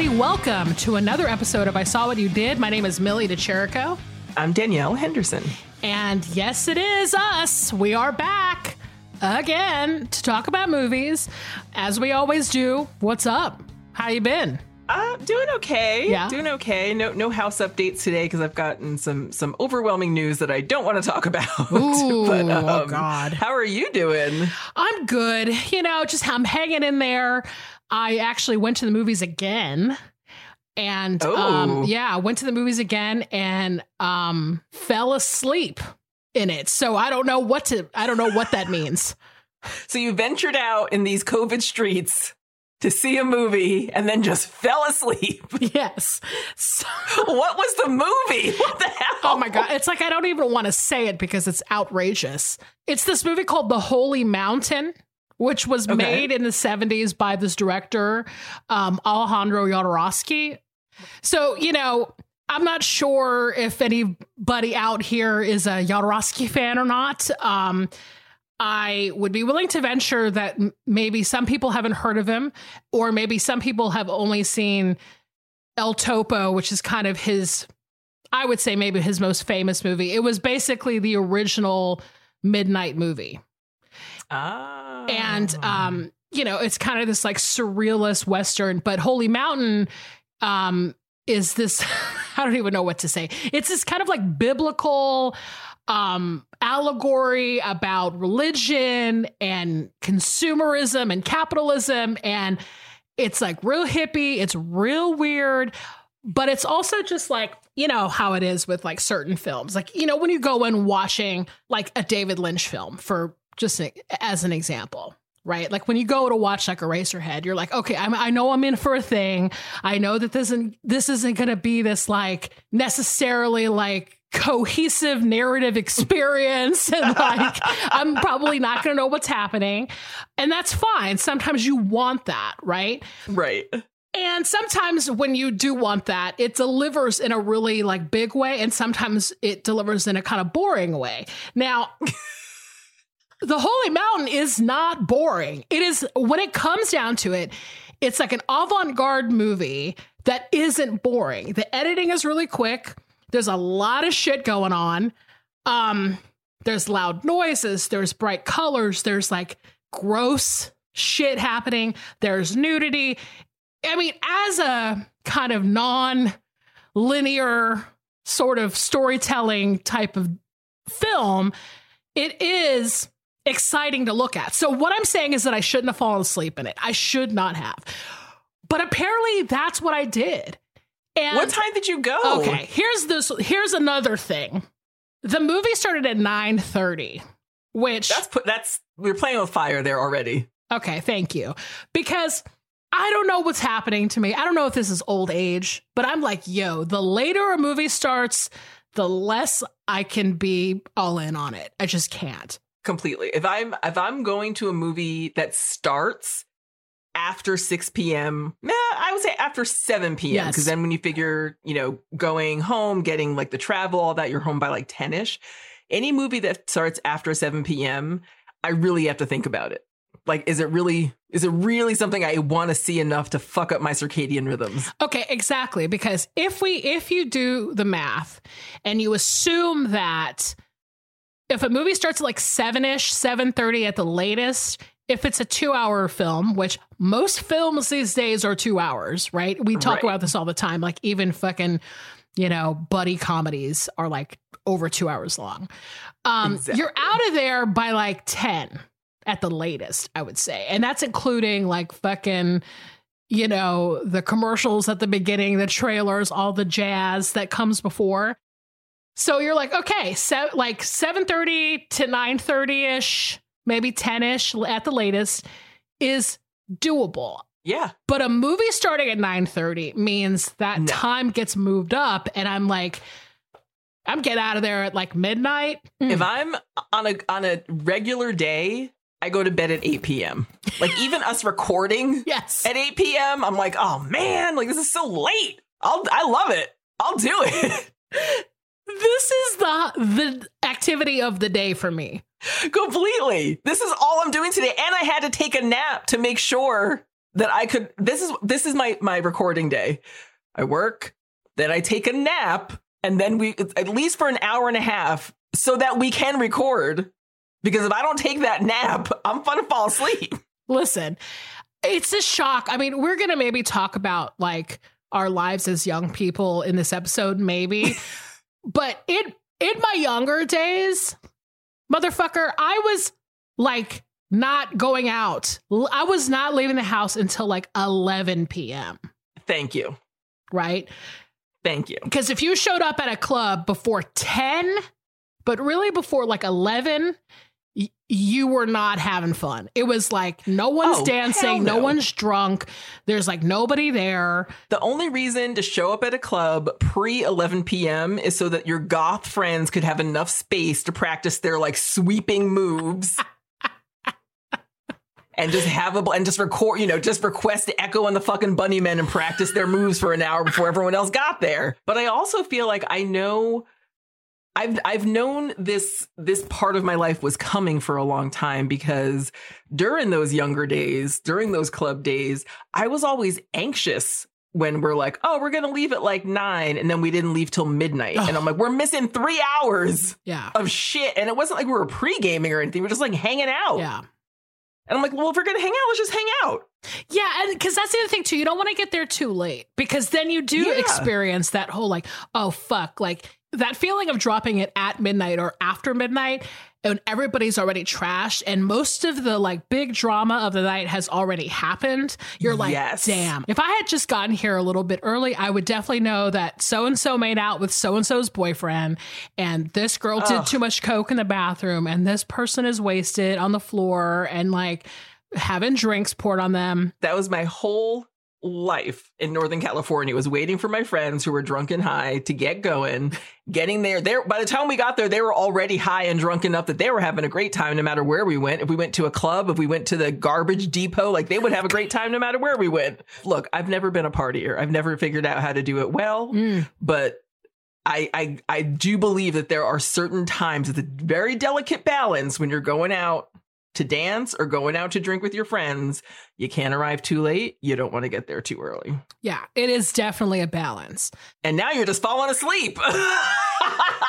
Everybody, welcome to another episode of I Saw What You Did. My name is Millie DeChirico. I'm Danielle Henderson. And yes, it is us. We are back again to talk about movies, as we always do. What's up? How you been? Uh, doing okay. Yeah. doing okay. No, no house updates today because I've gotten some some overwhelming news that I don't want to talk about. Ooh, but, um, oh God. how are you doing? I'm good. You know, just I'm hanging in there. I actually went to the movies again. And um, Oh. yeah, I went to the movies again and um, fell asleep in it. So I don't know what to I don't know what that means. So you ventured out in these COVID streets to see a movie and then just fell asleep. yes. So, what was the movie? What the hell? oh my god, it's like I don't even want to say it because it's outrageous. It's this movie called The Holy Mountain. Which was Okay. made in the 70s by this director, um, Alejandro Jodorowsky. So, you know, I'm not sure if anybody out here is a Jodorowsky fan or not. Um, I would be willing to venture that maybe some people haven't heard of him, or maybe some people have only seen El Topo, which is kind of his, I would say maybe his most famous movie. It was basically the original Midnight movie Ah. and um you know it's kind of this like surrealist western but holy mountain um is this i don't even know what to say it's this kind of like biblical um allegory about religion and consumerism and capitalism and it's like real hippie it's real weird but it's also just like you know how it is with like certain films like you know when you go in watching like a david lynch film for just as an example right? Like when you go to watch like eraserhead you're like okay I'm, i know i'm in for a thing. I know that this isn't this isn't going to be this like necessarily like cohesive narrative experience and like i'm probably not going to know what's happening. And that's fine. Sometimes you want that right? Right. and sometimes when you do want that, it delivers in a really like big way, and sometimes it delivers in a kind of boring way. Now, the Holy Mountain is not boring. It is when it comes down to it, it's like an avant-garde movie that isn't boring. The editing is really quick. There's a lot of shit going on. Um, there's loud noises, there's bright colors, there's like gross shit happening, there's nudity. I mean, as a kind of non linear sort of storytelling type of film, it is exciting to look at. So, what I'm saying is that I shouldn't have fallen asleep in it. I should not have. But apparently, that's what I did. And what time did you go? Okay, here's this. Here's another thing. The movie started at 9:30, which That's put. That's we're playing with fire there already. Okay, thank you. Because I don't know what's happening to me. I don't know if this is old age, but I'm like, yo, the later a movie starts, the less I can be all in on it. I just can't. Completely. If I'm if I'm going to a movie that starts after 6 p.m., nah, I would say after 7 p.m. Yes. Because then when you figure, you know, going home, getting like the travel, all that, you're home by like 10 ish. Any movie that starts after 7 p.m., I really have to think about it. Like, is it really is it really something I want to see enough to fuck up my circadian rhythms? Okay, exactly. Because if we if you do the math and you assume that if a movie starts at like seven ish, seven thirty at the latest, if it's a two hour film, which most films these days are two hours, right? We talk Right. about this all the time. Like even fucking, you know, buddy comedies are like over two hours long. Um, You're out of there by like ten at the latest, I would say, and that's including like fucking you know, the commercials at the beginning, the trailers, all the jazz that comes before. So you're like, okay, se- like 7:30 to 9:30ish, maybe 10ish at the latest is doable. Yeah. But a movie starting at 9:30 means that No. time gets moved up and I'm like I'm getting out of there at like midnight. Mm. If I'm on a on a regular day, I go to bed at 8 p.m. Like even us recording yes. at 8 p.m., I'm like, oh man, like this is so late. I'll I love it. I'll do it. this is the the activity of the day for me. Completely. This is all I'm doing today. And I had to take a nap to make sure that I could this is this is my my recording day. I work, then I take a nap, and then we at least for an hour and a half so that we can record. Because if I don't take that nap, I'm gonna fall asleep. Listen, it's a shock. I mean, we're going to maybe talk about like our lives as young people in this episode maybe. but in in my younger days, motherfucker, I was like not going out. I was not leaving the house until like 11 p.m., Thank you. right? Thank you. Because if you showed up at a club before 10, but really before like 11, y- you were not having fun. It was like no one's Oh, dancing, no no. one's drunk. There's like nobody there. The only reason to show up at a club pre 11 p.m. is so that your goth friends could have enough space to practice their like sweeping moves. And just have a and just record, you know, just request to Echo and the fucking Bunnymen and practice their moves for an hour before everyone else got there. But I also feel like I know I've I've known this this part of my life was coming for a long time because during those younger days, during those club days, I was always anxious when we're like, oh, we're gonna leave at like nine, and then we didn't leave till midnight, and I'm like, we're missing three hours Yeah. of shit, and it wasn't like we were pre gaming or anything, we're just like hanging out, Yeah. and I'm like, well, if we're gonna hang out, let's just hang out. Yeah, and because that's the other thing too, you don't want to get there too late because then you do Yeah. experience that whole like, oh fuck, like that feeling of dropping it at midnight or after midnight and everybody's already trashed and most of the like big drama of the night has already happened. You're like, Yes. damn, if I had just gotten here a little bit early, I would definitely know that so and so made out with so and so's boyfriend and this girl did too much coke in the bathroom and this person is wasted on the floor and like having drinks poured on them. That was my whole life in Northern California was waiting for my friends who were drunk and high to get going, getting there. There by the time we got there, they were already high and drunk enough that they were having a great time no matter where we went. If we went to a club, if we went to the garbage depot, like they would have a great time no matter where we went. Look, I've never been a partier. I've never figured out how to do it well, Mm. but I, I I do believe that there are certain times it's a very delicate balance when you're going out to dance or going out to drink with your friends. You can't arrive too late. You don't want to get there too early. Yeah, it is definitely a balance. And now you're just falling asleep.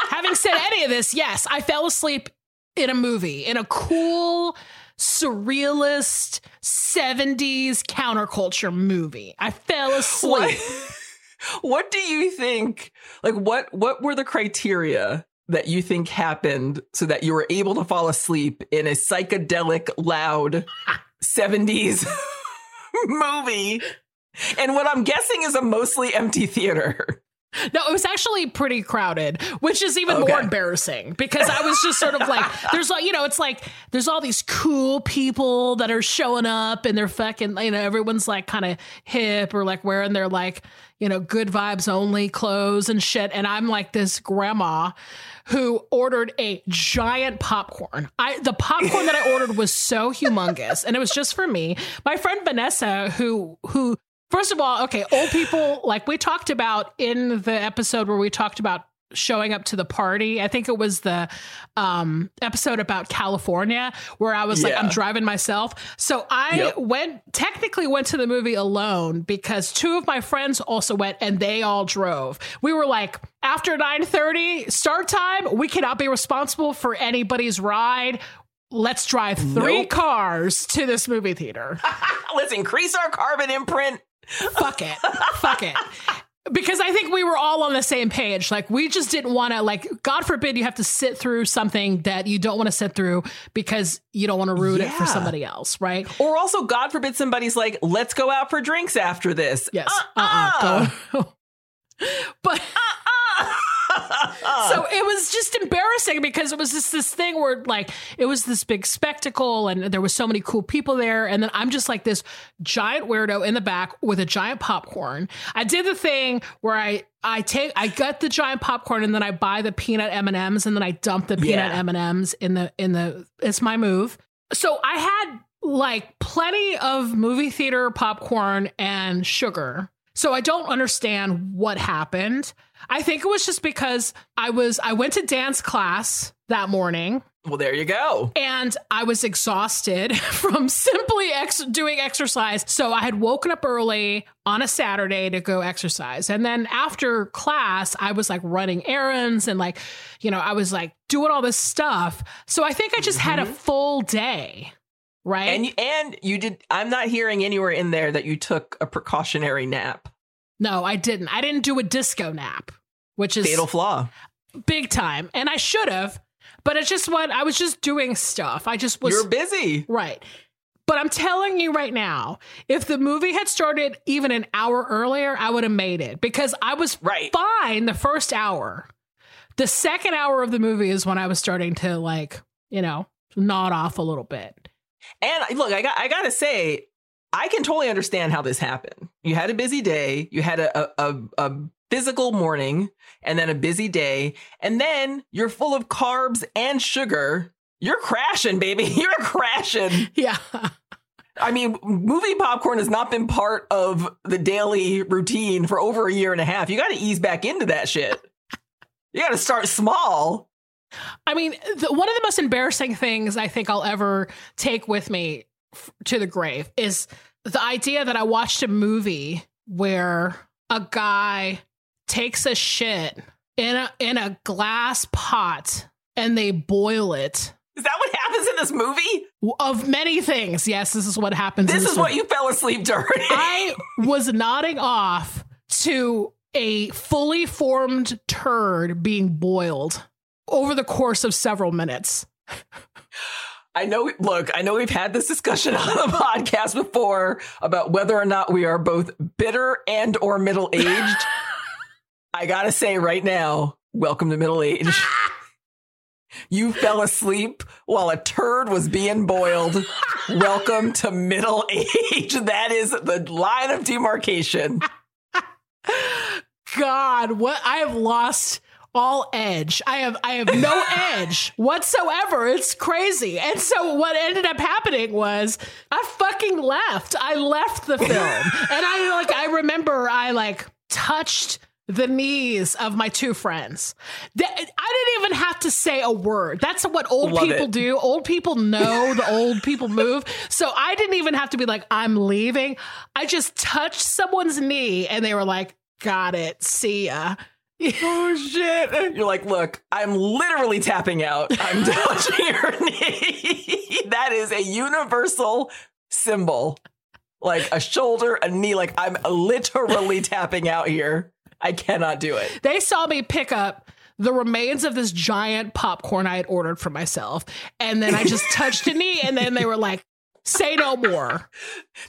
Having said any of this, yes, I fell asleep in a movie, in a cool, surrealist 70s counterculture movie. I fell asleep. what, what do you think? Like what what were the criteria that you think happened so that you were able to fall asleep in a psychedelic loud 70s movie? And what I'm guessing is a mostly empty theater. No, it was actually pretty crowded, which is even Okay. more embarrassing because I was just sort of like, there's like, you know, it's like there's all these cool people that are showing up and they're fucking, you know, everyone's like kind of hip or like wearing their like, you know, good vibes only clothes and shit. And I'm like this grandma who ordered a giant popcorn. I the popcorn that I ordered was so humongous and it was just for me. My friend Vanessa who who First of all, okay, old people, like we talked about in the episode where we talked about showing up to the party. I think it was the um, episode about California where I was like, I'm driving myself. So I Yep. went, technically went to the movie alone because two of my friends also went and they all drove. We were like, after 9:30 start time, we cannot be responsible for anybody's ride. Let's drive three Nope. cars to this movie theater Let's increase our carbon imprint. fuck it fuck it because I think we were all on the same page. Like we just didn't want to like God forbid you have to sit through something that you don't want to sit through because you don't want to ruin it for somebody else, right? Or also, God forbid somebody's like, let's go out for drinks after this. Yes. Uh-uh. Uh-uh. But uh-uh. So it was just embarrassing because it was just this thing where like it was this big spectacle and there was so many cool people there and then i'm just like this giant weirdo in the back with a giant popcorn i did the thing where i i take i get the giant popcorn and then i buy the peanut m&ms and then i dump the peanut Yeah. m&ms in the in the it's my move so i had like plenty of movie theater popcorn and sugar so I don't understand what happened. I think it was just because I was I went to dance class that morning well, there you go. and I was exhausted from simply ex- doing exercise. So I had woken up early on a Saturday to go exercise. And then after class, I was like running errands and like, you know, I was like doing all this stuff. So I think I just had a mm-hmm. full day, right? And you, and you did. I'm not hearing anywhere in there that you took a precautionary nap. No, I didn't. I didn't do a disco nap, which is Fatal flaw. big time. And I should have, but it's just what I was just doing stuff. I just was You're busy. right. But I'm telling you right now, if the movie had started even an hour earlier, I would have made it because I was Right. fine the first hour. The second hour of the movie is when I was starting to like, you know, nod off a little bit. And look, I got I gotta say, I can totally understand how this happened. You had a busy day, you had a a, a, physical morning, and then a busy day, and then you're full of carbs and sugar. You're crashing, baby. You're crashing. Yeah. I mean, movie popcorn has not been part of the daily routine for over a year and a half. You got to ease back into that shit. You got to start small. I mean, the, one of the most embarrassing things I think I'll ever take with me f- to the grave is the idea that I watched a movie where a guy takes a shit in a in a glass pot and they boil it. Is that what happens in this movie? Of many things, yes, this is what happens. in This is what you fell asleep during. I was nodding off to a fully formed turd being boiled over the course of several minutes. I know, look, I know we've had this discussion on the podcast before about whether or not we are both bitter and or middle aged. I gotta say right now, welcome to middle age. You fell asleep while a turd was being boiled. welcome to middle age. That is the line of demarcation. God, what I have lost all edge. I have I have no edge whatsoever. It's crazy. And so what ended up happening was I fucking left. I left the film. and I like I remember I like touched the knees of my two friends. I didn't even have to say a word. That's what old Love people it. do. Old people know the old people move. So I didn't even have to be like, I'm leaving. I just touched someone's knee and they were like, got it. See ya. Oh shit. You're like, look, I'm literally tapping out. I'm touching your knee. that is a universal symbol. Like a shoulder, a knee. Like I'm literally tapping out here. I cannot do it. They saw me pick up the remains of this giant popcorn I had ordered for myself. And then I just touched a knee and then they were like, say no more.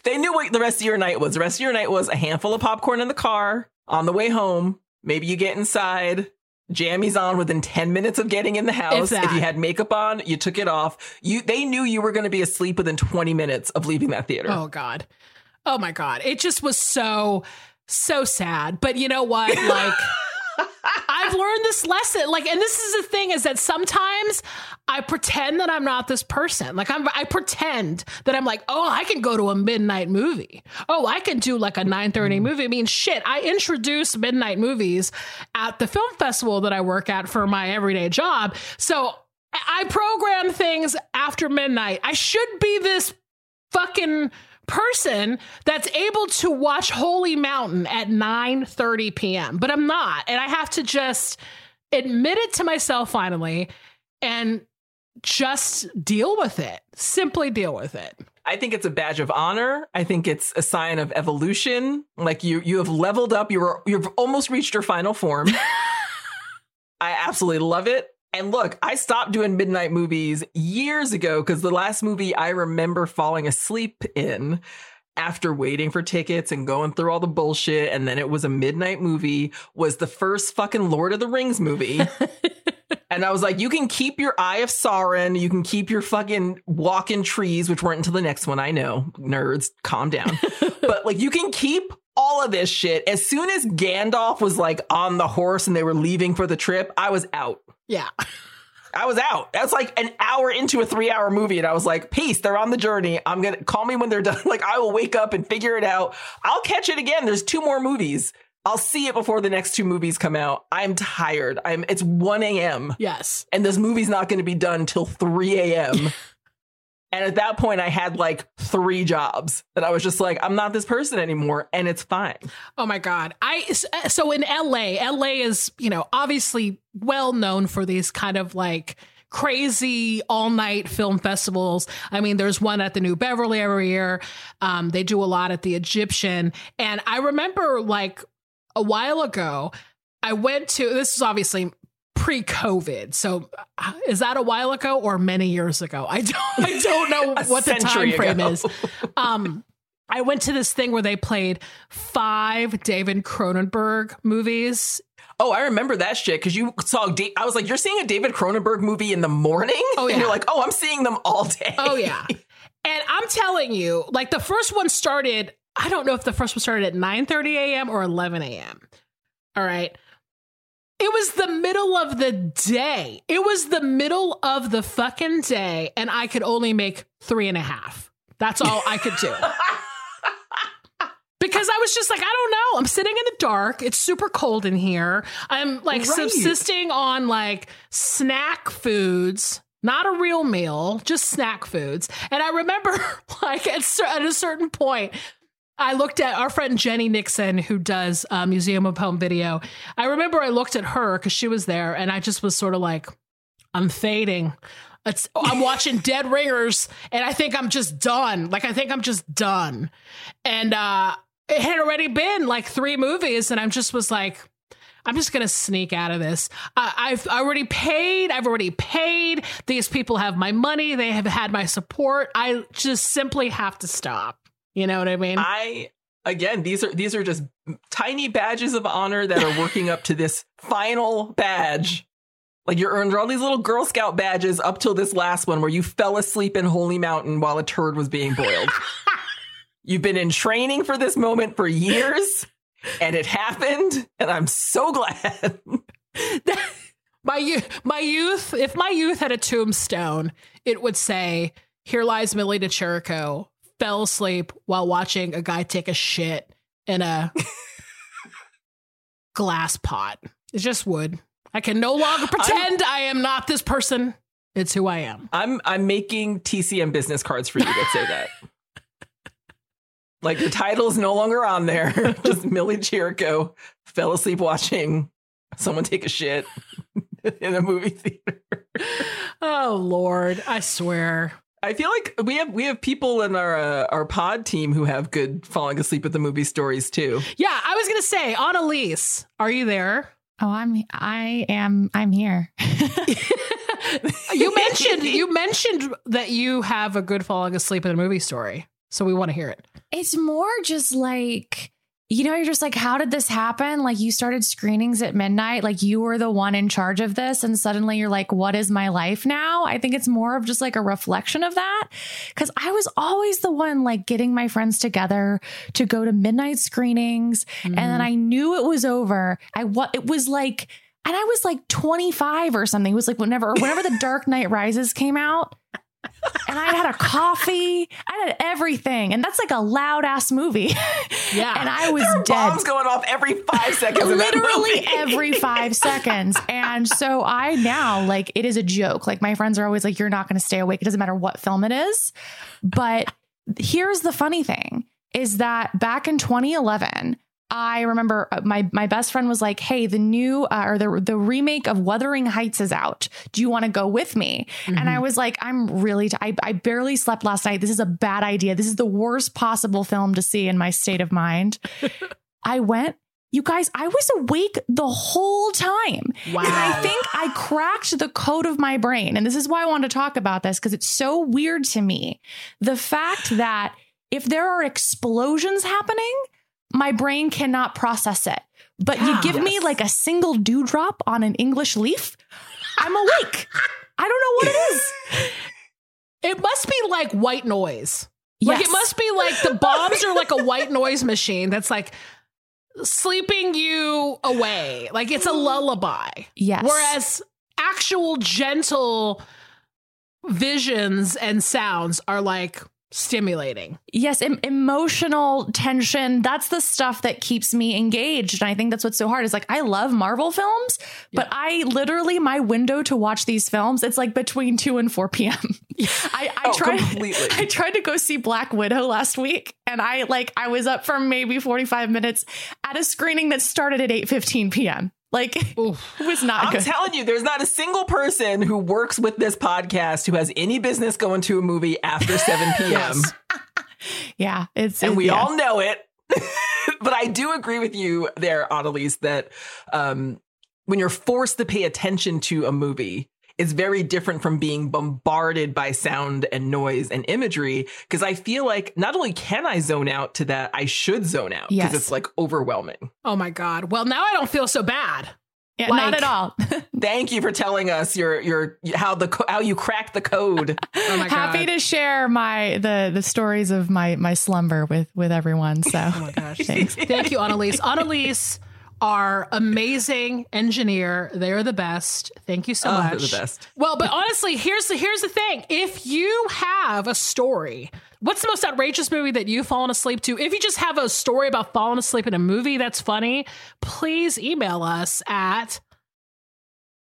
They knew what the rest of your night was. The rest of your night was a handful of popcorn in the car on the way home. Maybe you get inside. Jammies on within 10 minutes of getting in the house. that. If you had makeup on, you took it off. You they knew you were going to be asleep within 20 minutes of leaving that theater. Oh God. Oh my God. It just was so, so sad. But you know what? Like, I've learned this lesson. Like, and this is the thing is that sometimes I pretend that I'm not this person. Like, I'm, I pretend that I'm like, oh, I can go to a midnight movie. Oh, I can do like a 930 mm. movie. I mean, shit, I introduce midnight movies at the film festival that I work at for my everyday job. So I program things after midnight. I should be this fucking person that's able to watch Holy Mountain at 9:30 p.m. But I'm not. And I have to just admit it to myself finally and just deal with it. Simply deal with it. I think it's a badge of honor. I think it's a sign of evolution. Like you you have leveled up. You were you've almost reached your final form. I absolutely love it. And look, I stopped doing midnight movies years ago because the last movie I remember falling asleep in after waiting for tickets and going through all the bullshit, and then it was a midnight movie, was the first fucking Lord of the Rings movie. and I was like, you can keep your Eye of Sauron, you can keep your fucking walking trees, which weren't until the next one. I know, nerds, calm down. but like, you can keep all of this shit. As soon as Gandalf was like on the horse and they were leaving for the trip, I was out. Yeah. I was out. That's like an hour into a three hour movie. And I was like, peace, they're on the journey. I'm going to call me when they're done. Like, I will wake up and figure it out. I'll catch it again. There's two more movies. I'll see it before the next two movies come out. I'm tired. I'm, it's 1 a.m. Yes. And this movie's not going to be done till 3 a.m. and at that point, I had like three jobs that I was just like, I'm not this person anymore. And it's fine. Oh my God. I, so in LA, LA is, you know, obviously well known for these kind of like, crazy all night film festivals. I mean, there's one at the New Beverly every year. Um, they do a lot at the Egyptian. And I remember like a while ago, I went to this is obviously pre-COVID. So uh, is that a while ago or many years ago? I don't I don't know what the time frame ago. is. Um I went to this thing where they played five David Cronenberg movies Oh, I remember that shit because you saw. Da- I was like, "You're seeing a David Cronenberg movie in the morning?" Oh yeah. And you're like, "Oh, I'm seeing them all day." Oh yeah. And I'm telling you, like the first one started. I don't know if the first one started at 9 30 a.m. or 11 a.m. All right. It was the middle of the day. It was the middle of the fucking day, and I could only make three and a half. That's all I could do. because I was just like, I don't know. I'm sitting in the dark. It's super cold in here. I'm like right. subsisting on like snack foods, not a real meal, just snack foods. And I remember like at, at a certain point, I looked at our friend Jenny Nixon, who does uh, Museum of Home Video. I remember I looked at her because she was there, and I just was sort of like, I'm fading. It's, I'm watching Dead Ringers, and I think I'm just done. Like I think I'm just done. And uh, it had already been like three movies, and I just was like, I'm just gonna sneak out of this. I, have already paid. I've already paid. These people have my money. They have had my support. I just simply have to stop. You know what I mean? I again, these are these are just tiny badges of honor that are working up to this final badge. Like you earned all these little Girl Scout badges up till this last one where you fell asleep in Holy Mountain while a turd was being boiled. You've been in training for this moment for years, and it happened, and I'm so glad. my my youth, if my youth had a tombstone, it would say, "Here lies Millie DeChirico, fell asleep while watching a guy take a shit in a glass pot." It's just wood. I can no longer pretend I'm, I am not this person. It's who I am. I'm I'm making TCM business cards for you that say that. Like your title's no longer on there. Just Millie Chirico fell asleep watching someone take a shit in a movie theater. Oh Lord, I swear. I feel like we have we have people in our uh, our pod team who have good falling asleep at the movie stories too. Yeah, I was gonna say, Annalise, are you there? Oh, I'm I am I'm here. you mentioned you mentioned that you have a good falling asleep at a movie story. So we want to hear it. It's more just like, you know, you're just like, how did this happen? Like, you started screenings at midnight, like, you were the one in charge of this. And suddenly you're like, what is my life now? I think it's more of just like a reflection of that. Cause I was always the one like getting my friends together to go to midnight screenings. Mm-hmm. And then mm-hmm. I knew it was over. I, what, it was like, and I was like 25 or something. It was like whenever, whenever the Dark Knight Rises came out, and I had a coffee. I had everything, and that's like a loud ass movie. Yeah, and I was there dead. Bombs going off every five seconds. Literally every five seconds, and so I now like it is a joke. Like my friends are always like, "You're not going to stay awake. It doesn't matter what film it is." But here's the funny thing: is that back in 2011, I remember uh, my my best friend was like, "Hey, the new uh, or the the remake of Wuthering Heights is out. Do you want to go with me?" Mm-hmm. And I was like, "I'm really t- I, I barely slept last night. This is a bad idea. This is the worst possible film to see in my state of mind." I went you guys, I was awake the whole time. Wow. And I think I cracked the code of my brain. And this is why I want to talk about this because it's so weird to me. The fact that if there are explosions happening, my brain cannot process it. But yeah, you give yes. me like a single dewdrop on an English leaf, I'm awake. I don't know what it is. It must be like white noise. Yes. Like it must be like the bombs are like a white noise machine that's like sleeping you away. Like it's a lullaby. Yes. Whereas actual gentle visions and sounds are like stimulating. Yes, em- emotional tension. That's the stuff that keeps me engaged. And I think that's what's so hard is like, I love Marvel films, but. I literally, my window to watch these films, it's like between 2 and 4 p.m. I, I oh, tried, completely. I tried to go see Black Widow last week and I like, I was up for maybe 45 minutes at a screening that started at 8 15 p.m. Like Oof. it was not I'm good. telling you, there's not a single person who works with this podcast who has any business going to a movie after 7 p.m. yeah, it's and it, we yeah. all know it. but I do agree with you there, Annalise, that um, when you're forced to pay attention to a movie, it's very different from being bombarded by sound and noise and imagery. Cause I feel like not only can I zone out to that, I should zone out because yes. it's like overwhelming. Oh my God. Well, now I don't feel so bad. Yeah, like, not at all. thank you for telling us your your how the how you cracked the code. oh my God. Happy to share my the the stories of my my slumber with with everyone. So oh my gosh, thanks. thank you, Annalise. Annalise our amazing engineer. They are the best. Thank you so oh, much. the best. Well, but honestly, here's the here's the thing. If you have a story, what's the most outrageous movie that you've fallen asleep to? If you just have a story about falling asleep in a movie that's funny, please email us at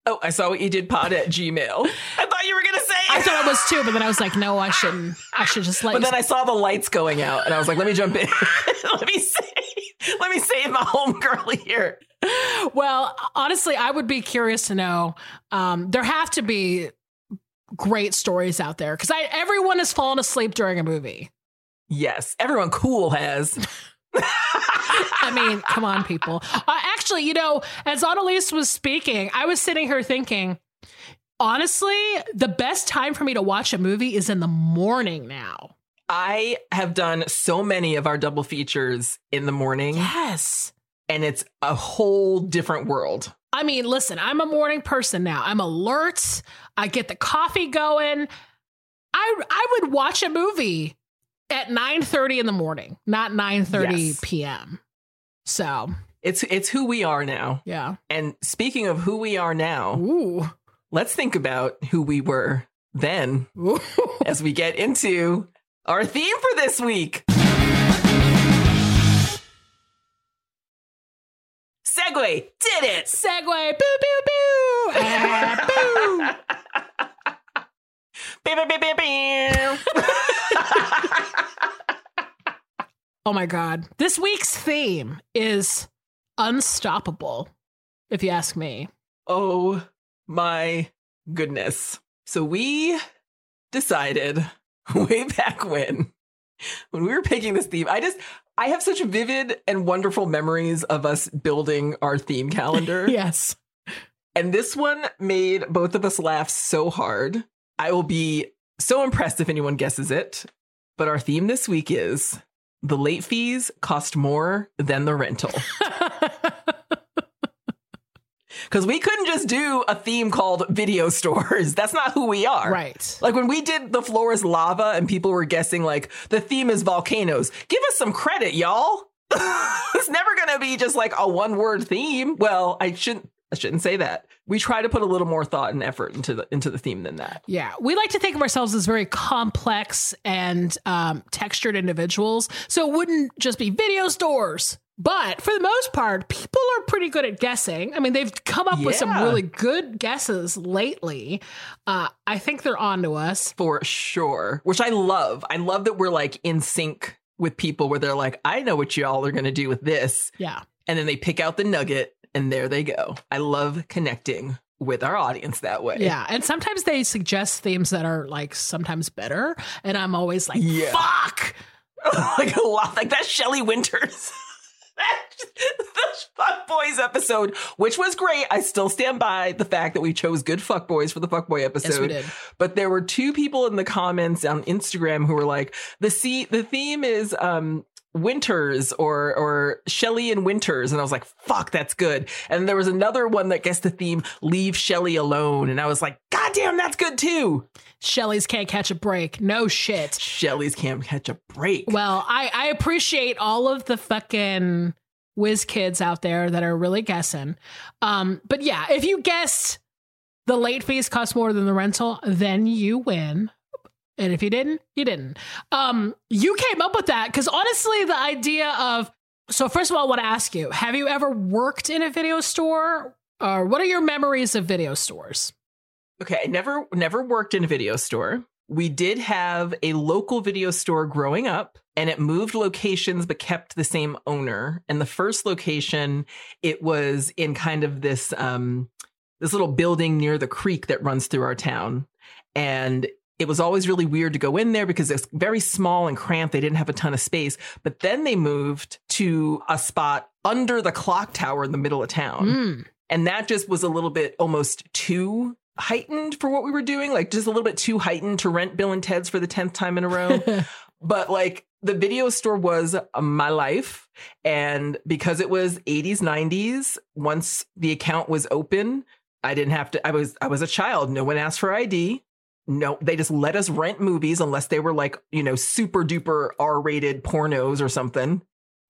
Oh, I saw what you did pod at Gmail. I thought you were gonna say I thought it was too, but then I was like, no, I shouldn't. I should just let But then I saw the lights going out and I was like, let me jump in. let me save let me save my homegirl here. Well, honestly, I would be curious to know. Um, there have to be great stories out there because everyone has fallen asleep during a movie. Yes, everyone cool has. I mean, come on, people. Uh, actually, you know, as Annalise was speaking, I was sitting here thinking, honestly, the best time for me to watch a movie is in the morning now. I have done so many of our double features in the morning. Yes. And it's a whole different world. I mean, listen, I'm a morning person now. I'm alert. I get the coffee going. I I would watch a movie at 9:30 in the morning, not 9:30 yes. p.m. So, it's it's who we are now. Yeah. And speaking of who we are now, Ooh. let's think about who we were then Ooh. as we get into our theme for this week. Segue did it. Segue. Boo boo boo. Ah, boo. oh my God. This week's theme is unstoppable, if you ask me. Oh my goodness. So we decided way back when, when we were picking this theme, I just, I have such vivid and wonderful memories of us building our theme calendar. yes. And this one made both of us laugh so hard. I will be so impressed if anyone guesses it. But our theme this week is the late fees cost more than the rental. Because we couldn't just do a theme called video stores. That's not who we are. Right. Like when we did The Floor is Lava and people were guessing, like, the theme is volcanoes. Give us some credit, y'all. it's never going to be just like a one word theme. Well, I shouldn't I shouldn't say that. We try to put a little more thought and effort into the into the theme than that. Yeah, we like to think of ourselves as very complex and um, textured individuals. So it wouldn't just be video stores. But for the most part, people are pretty good at guessing. I mean, they've come up yeah. with some really good guesses lately. Uh, I think they're on to us for sure, which I love. I love that we're like in sync with people where they're like, I know what y'all are going to do with this. Yeah. And then they pick out the nugget and there they go. I love connecting with our audience that way. Yeah. And sometimes they suggest themes that are like sometimes better. And I'm always like, Yeah. fuck. like a lot, like that Shelley Winters. the Fuck Boys episode, which was great. I still stand by the fact that we chose good Fuck Boys for the Fuck Boy episode. Yes, we did. But there were two people in the comments on Instagram who were like, the see the theme is um Winters or or Shelley and Winters. And I was like, fuck, that's good. And there was another one that guessed the theme, Leave Shelley Alone. And I was like, God damn, that's good too. Shelley's can't catch a break. No shit. Shelley's can't catch a break. Well, I, I appreciate all of the fucking whiz kids out there that are really guessing. Um, but yeah, if you guessed the late fees cost more than the rental, then you win. And if you didn't, you didn't. Um, you came up with that because honestly, the idea of so first of all, I want to ask you: Have you ever worked in a video store, or what are your memories of video stores? Okay, I never never worked in a video store. We did have a local video store growing up and it moved locations but kept the same owner. And the first location, it was in kind of this um this little building near the creek that runs through our town. And it was always really weird to go in there because it's very small and cramped. They didn't have a ton of space. But then they moved to a spot under the clock tower in the middle of town. Mm. And that just was a little bit almost too heightened for what we were doing, like just a little bit too heightened to rent Bill and Ted's for the 10th time in a row. but like the video store was uh, my life. And because it was 80s, 90s, once the account was open, I didn't have to, I was, I was a child. No one asked for ID. No, they just let us rent movies unless they were like, you know, super duper R rated pornos or something,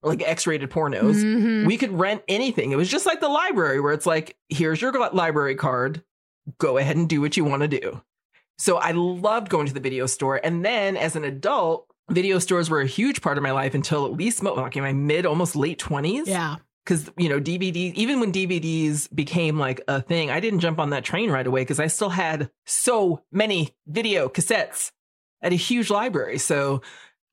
or like X rated pornos Mhm. we could rent anything. It was just like the library where it's like, here's your library card. Go ahead and do what you want to do. So I loved going to the video store. And then as an adult, video stores were a huge part of my life until at least like in my mid, almost late 20s. yeah. Because, you know, DVDs, even when DVDs became like a thing, I didn't jump on that train right away because I still had so many video cassettes at a huge library. So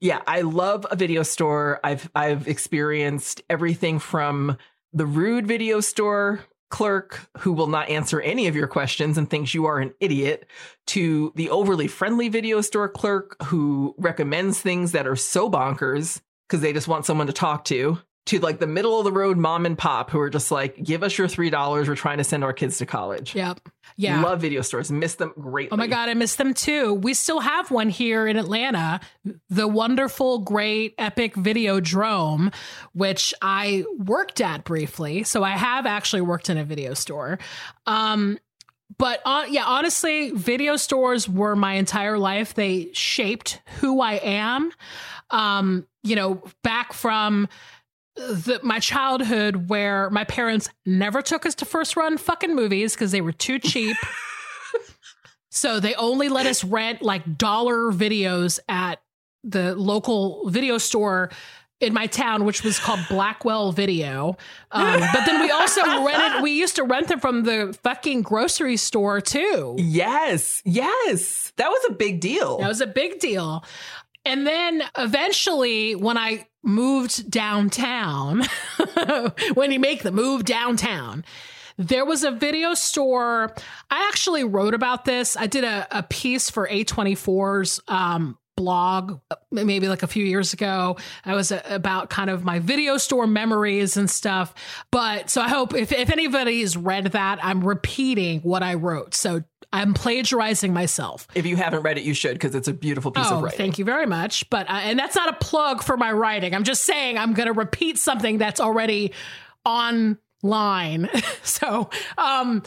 yeah, I love a video store. I've I've experienced everything from the rude video store clerk who will not answer any of your questions and thinks you are an idiot to the overly friendly video store clerk who recommends things that are so bonkers because they just want someone to talk to to like the middle of the road mom and pop who are just like give us your three dollars we're trying to send our kids to college Yep. Yeah. love video stores miss them greatly Oh my God, I miss them too. We still have one here in Atlanta, the wonderful, great, epic Videodrome, which I worked at briefly. So I have actually worked in a video store. Um, but uh, yeah, honestly, video stores were my entire life. They shaped who I am. Um, you know, back from the, my childhood where my parents never took us to first run fucking movies because they were too cheap. so they only let us rent like dollar videos at the local video store in my town, which was called Blackwell Video. Um, but then we also rented, we used to rent them from the fucking grocery store too. yes yes that was a big deal That was a big deal. And then eventually, when I moved downtown, when you make the move downtown, there was a video store. I actually wrote about this. I did a, a piece for A24's um, blog uh, maybe like a few years ago. I was uh, about kind of my video store memories and stuff. But so I hope if, if anybody's read that, I'm repeating what I wrote. So I'm plagiarizing myself. if you haven't read it you should because it's a beautiful piece Oh, of writing thank you very much. But uh, and that's not a plug for my writing. I'm just saying I'm going to repeat something that's already online. so, um,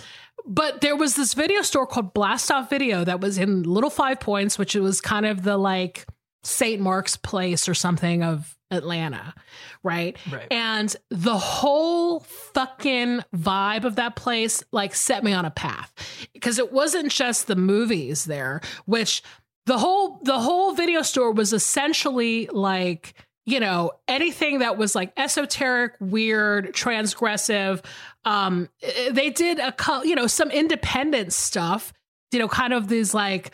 but there was this video store called Blast Off Video that was in Little Five Points, which was kind of the like St. Mark's Place or something of Atlanta, right? Right. And the whole fucking vibe of that place like set me on a path because it wasn't just the movies there, which the whole the whole video store was essentially like you know anything that was like esoteric weird transgressive um they did a you know some independent stuff you know kind of these like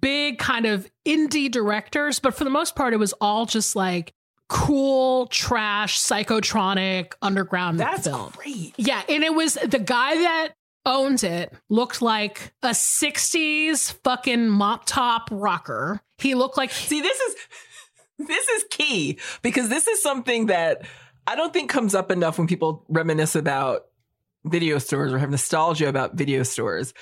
big kind of indie directors but for the most part it was all just like cool trash psychotronic underground That's film. great. Yeah, and it was the guy that owns it looked like a 60s fucking mop top rocker. He looked like See, this is this is key because this is something that I don't think comes up enough when people reminisce about video stores or have nostalgia about video stores.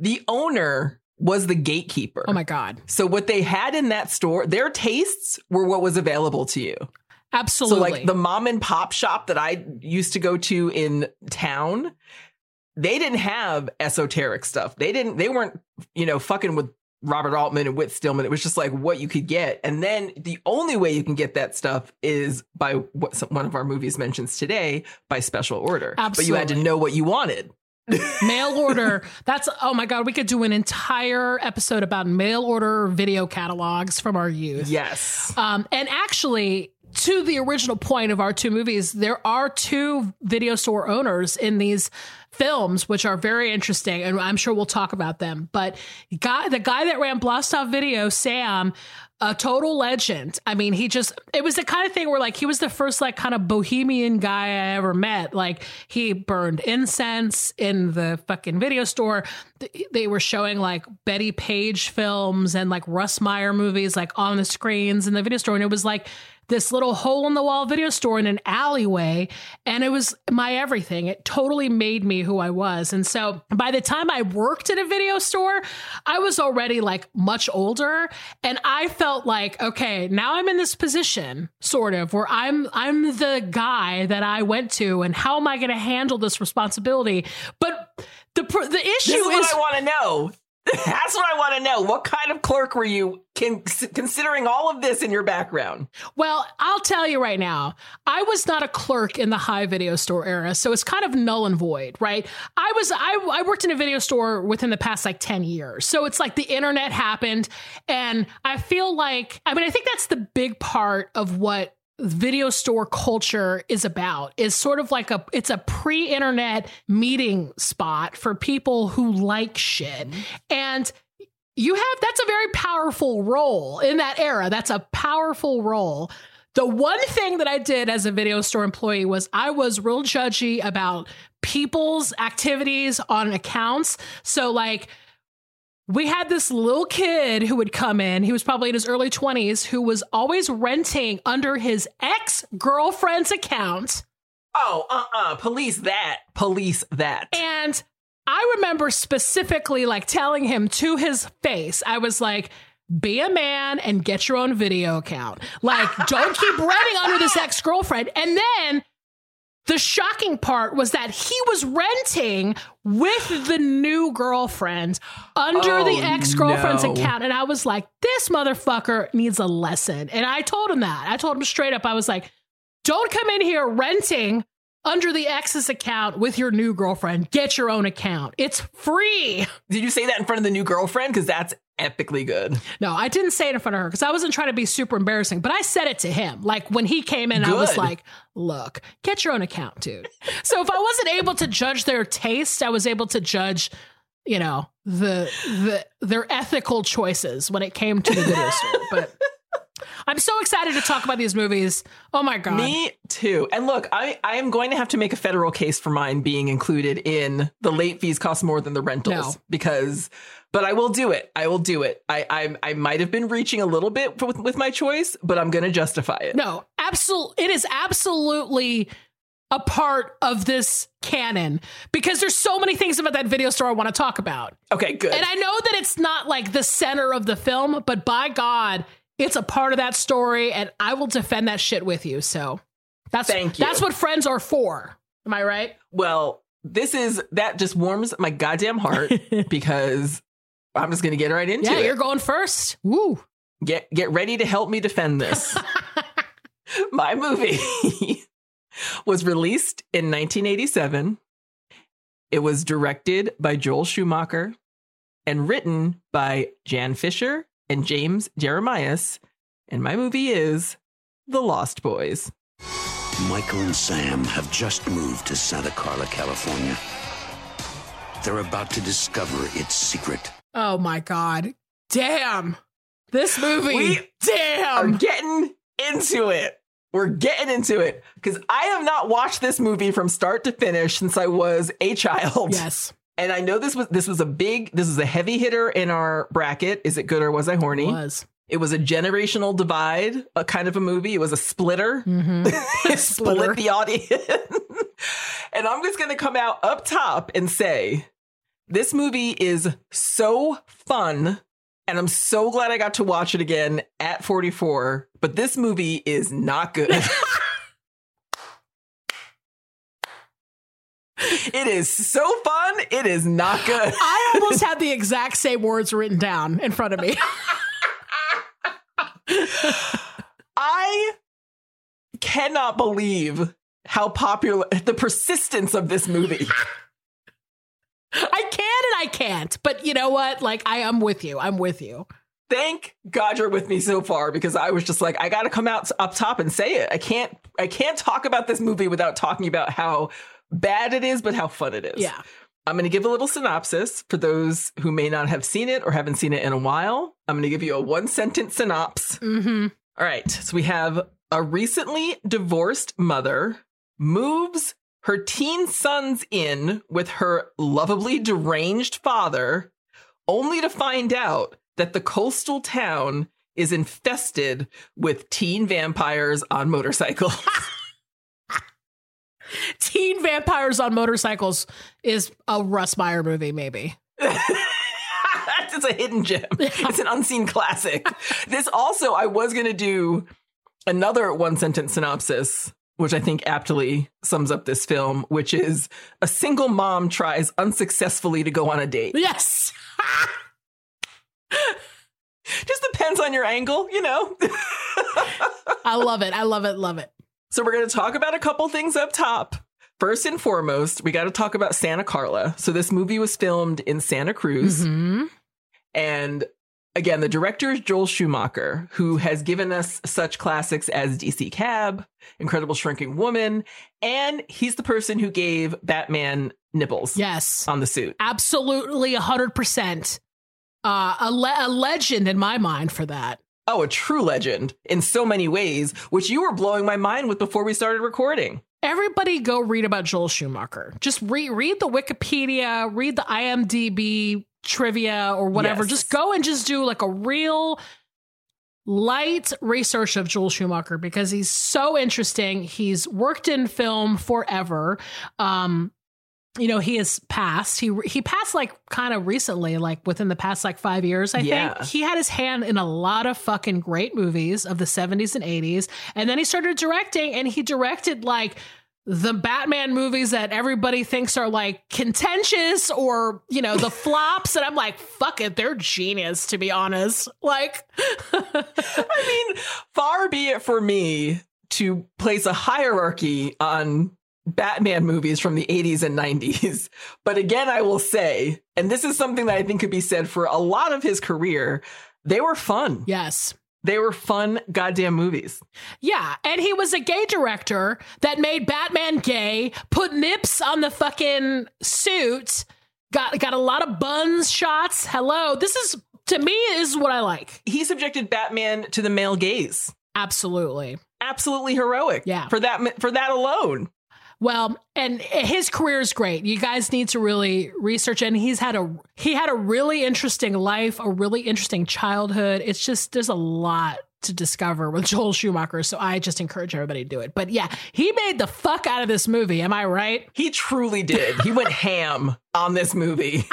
The owner was the gatekeeper. Oh my god. So what they had in that store, their tastes were what was available to you. Absolutely. So like the mom and pop shop that I used to go to in town, they didn't have esoteric stuff. They didn't they weren't, you know, fucking with Robert Altman and Whit Stillman. It was just like what you could get. And then the only way you can get that stuff is by what some, one of our movies mentions today by special order. But you had to know what you wanted. mail order. That's oh my god, we could do an entire episode about mail order video catalogs from our youth. Yes. Um, and actually, to the original point of our two movies, there are two video store owners in these films, which are very interesting, and I'm sure we'll talk about them. But guy, the guy that ran Blastov Video, Sam, a total legend. I mean, he just it was the kind of thing where like he was the first like kind of bohemian guy I ever met. Like he burned incense in the fucking video store. They were showing like Bettie Page films and like Russ Meyer movies like on the screens in the video store and it was like this little hole in the wall video store in an alleyway and it was my everything. It totally made me who i was. And so by the time i worked at a video store i was already like much older and i felt like okay now i'm in this position sort of where i'm i'm the guy that i went to and how am i going to handle this responsibility? But the the This issue is what is I want to know. That's what I want to know. What kind of clerk were you con- considering all of this in your background? Well, I'll tell you right now, I was not a clerk in the high video store era, so it's kind of null and void, right? I was I, I worked in a video store within the past like 10 years. So it's like the internet happened and I feel like I mean I think that's the big part of what video store culture is about is sort of like a it's a pre-internet meeting spot for people who like shit. And you have that's a very powerful role in that era. That's a powerful role. The one thing that i did as a video store employee was i was real judgy about people's activities on accounts. So like we had this little kid who would come in. He was probably in his early 20s, who was always renting under his ex girlfriend's account. Oh, uh uh Police that. Police that. And I remember specifically like telling him to his face, I was like, be a man and get your own video account. Like, don't keep renting under this ex girlfriend. And then the shocking part was that he was renting with the new girlfriend under Oh, the ex girlfriend's no. account. And I was like, this motherfucker needs a lesson. And I told him that. I told him straight up, I was like, don't come in here renting under the ex's account with your new girlfriend. Get your own account. It's free. Did you say that in front of the new girlfriend? Because that's epically good. No, I didn't say it in front of her because I wasn't trying to be super embarrassing, but I said it to him. Like when he came in, I was like, look, get your own account, dude. so if I wasn't able to judge their taste, I was able to judge, you know, the the their ethical choices when it came to the video store. But I'm so excited to talk about these movies. Oh my god. Me too. And look, I, I am going to have to make a federal case for mine being included in the late fees cost more than the rentals No. because, but I will do it. I will do it. I I, I might have been reaching a little bit with, with my choice, but I'm going to justify it. No, absolutely. It is absolutely a part of this canon because there's so many things about that video store I want to talk about. Okay, good. And I know that it's not like the center of the film, but by God, it's a part of that story, and I will defend that shit with you. So that's Thank you. that's what friends are for. Am I right? well, this is that just warms my goddamn heart because I'm just going to get right into yeah, it. Yeah, you're going first. Woo. get get ready to help me defend this. My movie was released in 1987. It was directed by Joel Schumacher and written by Jan Fischer and James Jeremias. And my movie is The Lost Boys. Michael and Sam have just moved to Santa Carla, California. They're about to discover its secret. Oh my God. Damn. This movie. We Are Damn. getting into it. We're getting into it because I have not watched this movie from start to finish since I was a child. Yes. And I know this was this was a big this was a heavy hitter in our bracket. Is it good or was I horny? Was. It was a generational divide, a kind of a movie. It was a splitter. Mm-hmm. it split the audience. and I'm just going to come out up top and say this movie is so fun. And I'm so glad I got to watch it again at 44. But this movie is not good. it is so fun. It is not good. I almost had the exact same words written down in front of me. I cannot believe how popular the persistence of this movie. I can and I can't, but you know what? Like I am with you. I'm with you. Thank God you're with me so far because I was just like, I got to come out up top and say it. I can't, I can't talk about this movie without talking about how bad it is, but how fun it is. Yeah. I'm going to give a little synopsis for those who may not have seen it or haven't seen it in a while. I'm going to give you a one sentence synopsis. Mm-hmm. All right. So we have a recently divorced mother moves her teen sons in with her lovably deranged father, only to find out that the coastal town is infested with teen vampires on motorcycles. Teen vampires on motorcycles is a Russ Meyer movie, maybe. it's a hidden gem. It's an unseen classic. This also, I was going to do another one sentence synopsis, which I think aptly sums up this film, which is a single mom tries unsuccessfully to go on a date. Yes. Just depends on your angle, you know? I love it. I love it. Love it. So we're going to talk about a couple things up top. First and foremost, we got to talk about Santa Carla. So this movie was filmed in Santa Cruz. Mhm. And again, the director is Joel Schumacher, who has given us such classics as DC Cab, Incredible Shrinking Woman, and he's the person who gave Batman nipples Yes. on the suit. Absolutely 100%. Uh, a, le- a legend in my mind for that. Oh, a true legend in so many ways, which you were blowing my mind with before we started recording. Everybody go read about Joel Schumacher. Just re- read the Wikipedia, read the IMDb trivia or whatever. Yes. Just go and just do like a real light research of Joel Schumacher because he's so interesting. He's worked in film forever. Um, you know, he has passed. He he passed like kind of recently, like within the past like five years, I Yeah. think. He had his hand in a lot of fucking great movies of the 70s and 80s. And then he started directing and he directed like the Batman movies that everybody thinks are like contentious or, you know, the flops. And I'm like, fuck it, they're genius, to be honest. Like, I mean, far be it for me to place a hierarchy on Batman movies from the 80s and 90s. But again, I will say, and this is something that I think could be said for a lot of his career, they were fun. yes. They were fun goddamn movies. Yeah, and he was a gay director that made Batman gay, put nips on the fucking suit, got got a lot of buns shots. Hello, this is to me is what I like. He subjected Batman to the male gaze. Absolutely. Absolutely heroic. Yeah. For that for that alone. Well, and his career is great. You guys need to really research and he's had a he had a really interesting life, a really interesting childhood. It's just there's a lot to discover with Joel Schumacher, so I just encourage everybody to do it. But yeah, he made the fuck out of this movie, am I right? He truly did. He went ham on this movie.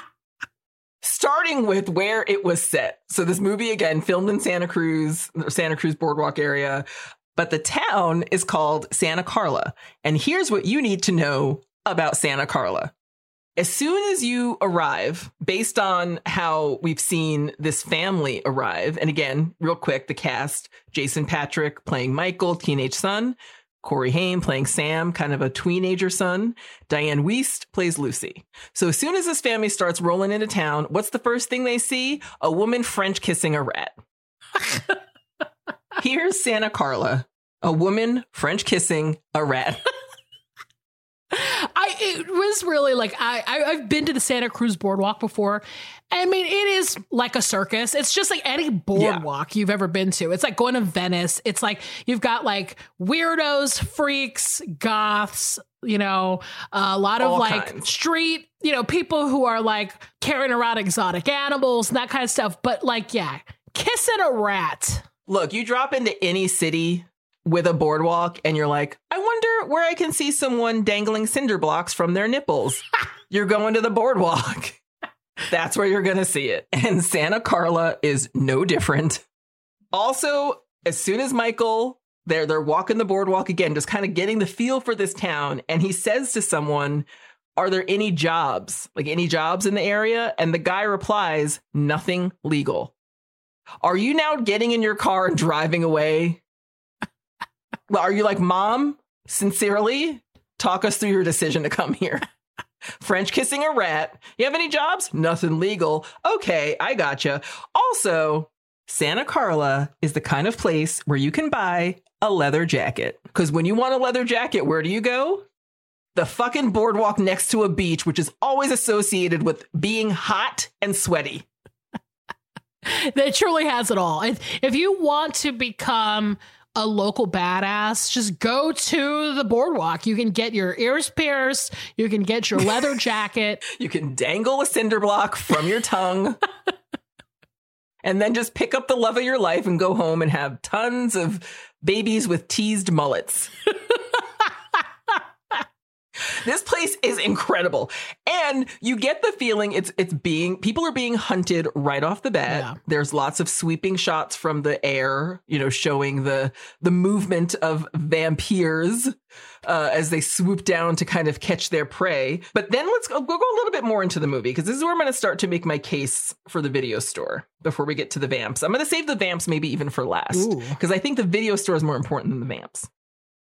Starting with where it was set. So this movie again filmed in Santa Cruz, Santa Cruz boardwalk area, but the town is called Santa Carla. And here's what you need to know about Santa Carla. As soon as you arrive, based on how we've seen this family arrive, and again, real quick, the cast Jason Patric playing Michael, teenage son, Corey Haim playing Sam, kind of a teenager son, Diane Wiest plays Lucy. So as soon as this family starts rolling into town, what's the first thing they see? A woman French kissing a rat. Here's Santa Carla, a woman French kissing a rat. I it was really like I, I I've been to the Santa Cruz boardwalk before. I mean, it is like a circus. It's just like any boardwalk you've ever been to. It's like going to Venice. It's like you've got like weirdos, freaks, goths, you know, a lot of All like kinds. street, you know, people who are like carrying around exotic animals and that kind of stuff. But like, yeah, kissing a rat. Look, you drop into any city with a boardwalk and you're like, I wonder where I can see someone dangling cinder blocks from their nipples. you're going to the boardwalk. That's where you're going to see it. And Santa Carla is no different. Also, as soon as Michael they're they're walking the boardwalk again, just kind of getting the feel for this town, and he says to someone, "Are there any jobs? Like any jobs in the area?" And the guy replies, "Nothing legal." Are you now getting in your car and driving away? Are you like, "Mom, sincerely, talk us through your decision to come here?" French kissing a rat. You have any jobs? Nothing legal. Okay, I gotcha. Also, Santa Carla is the kind of place where you can buy a leather jacket. Because when you want a leather jacket, where do you go? The fucking boardwalk next to a beach, which is always associated with being hot and sweaty. That truly has it all. If, if you want to become a local badass, just go to the boardwalk. You can get your ears pierced. You can get your leather jacket. You can dangle a cinder block from your tongue. and then just pick up the love of your life and go home and have tons of babies with teased mullets. this place is incredible. And you get the feeling it's it's being people are being hunted right off the bat. Yeah. There's lots of sweeping shots from the air, you know, showing the the movement of vampires uh, as they swoop down to kind of catch their prey. But then let's go, we'll go a little bit more into the movie because this is where I'm going to start to make my case for the video store before we get to the vamps. I'm going to save the vamps maybe even for last because I think the video store is more important than the vamps.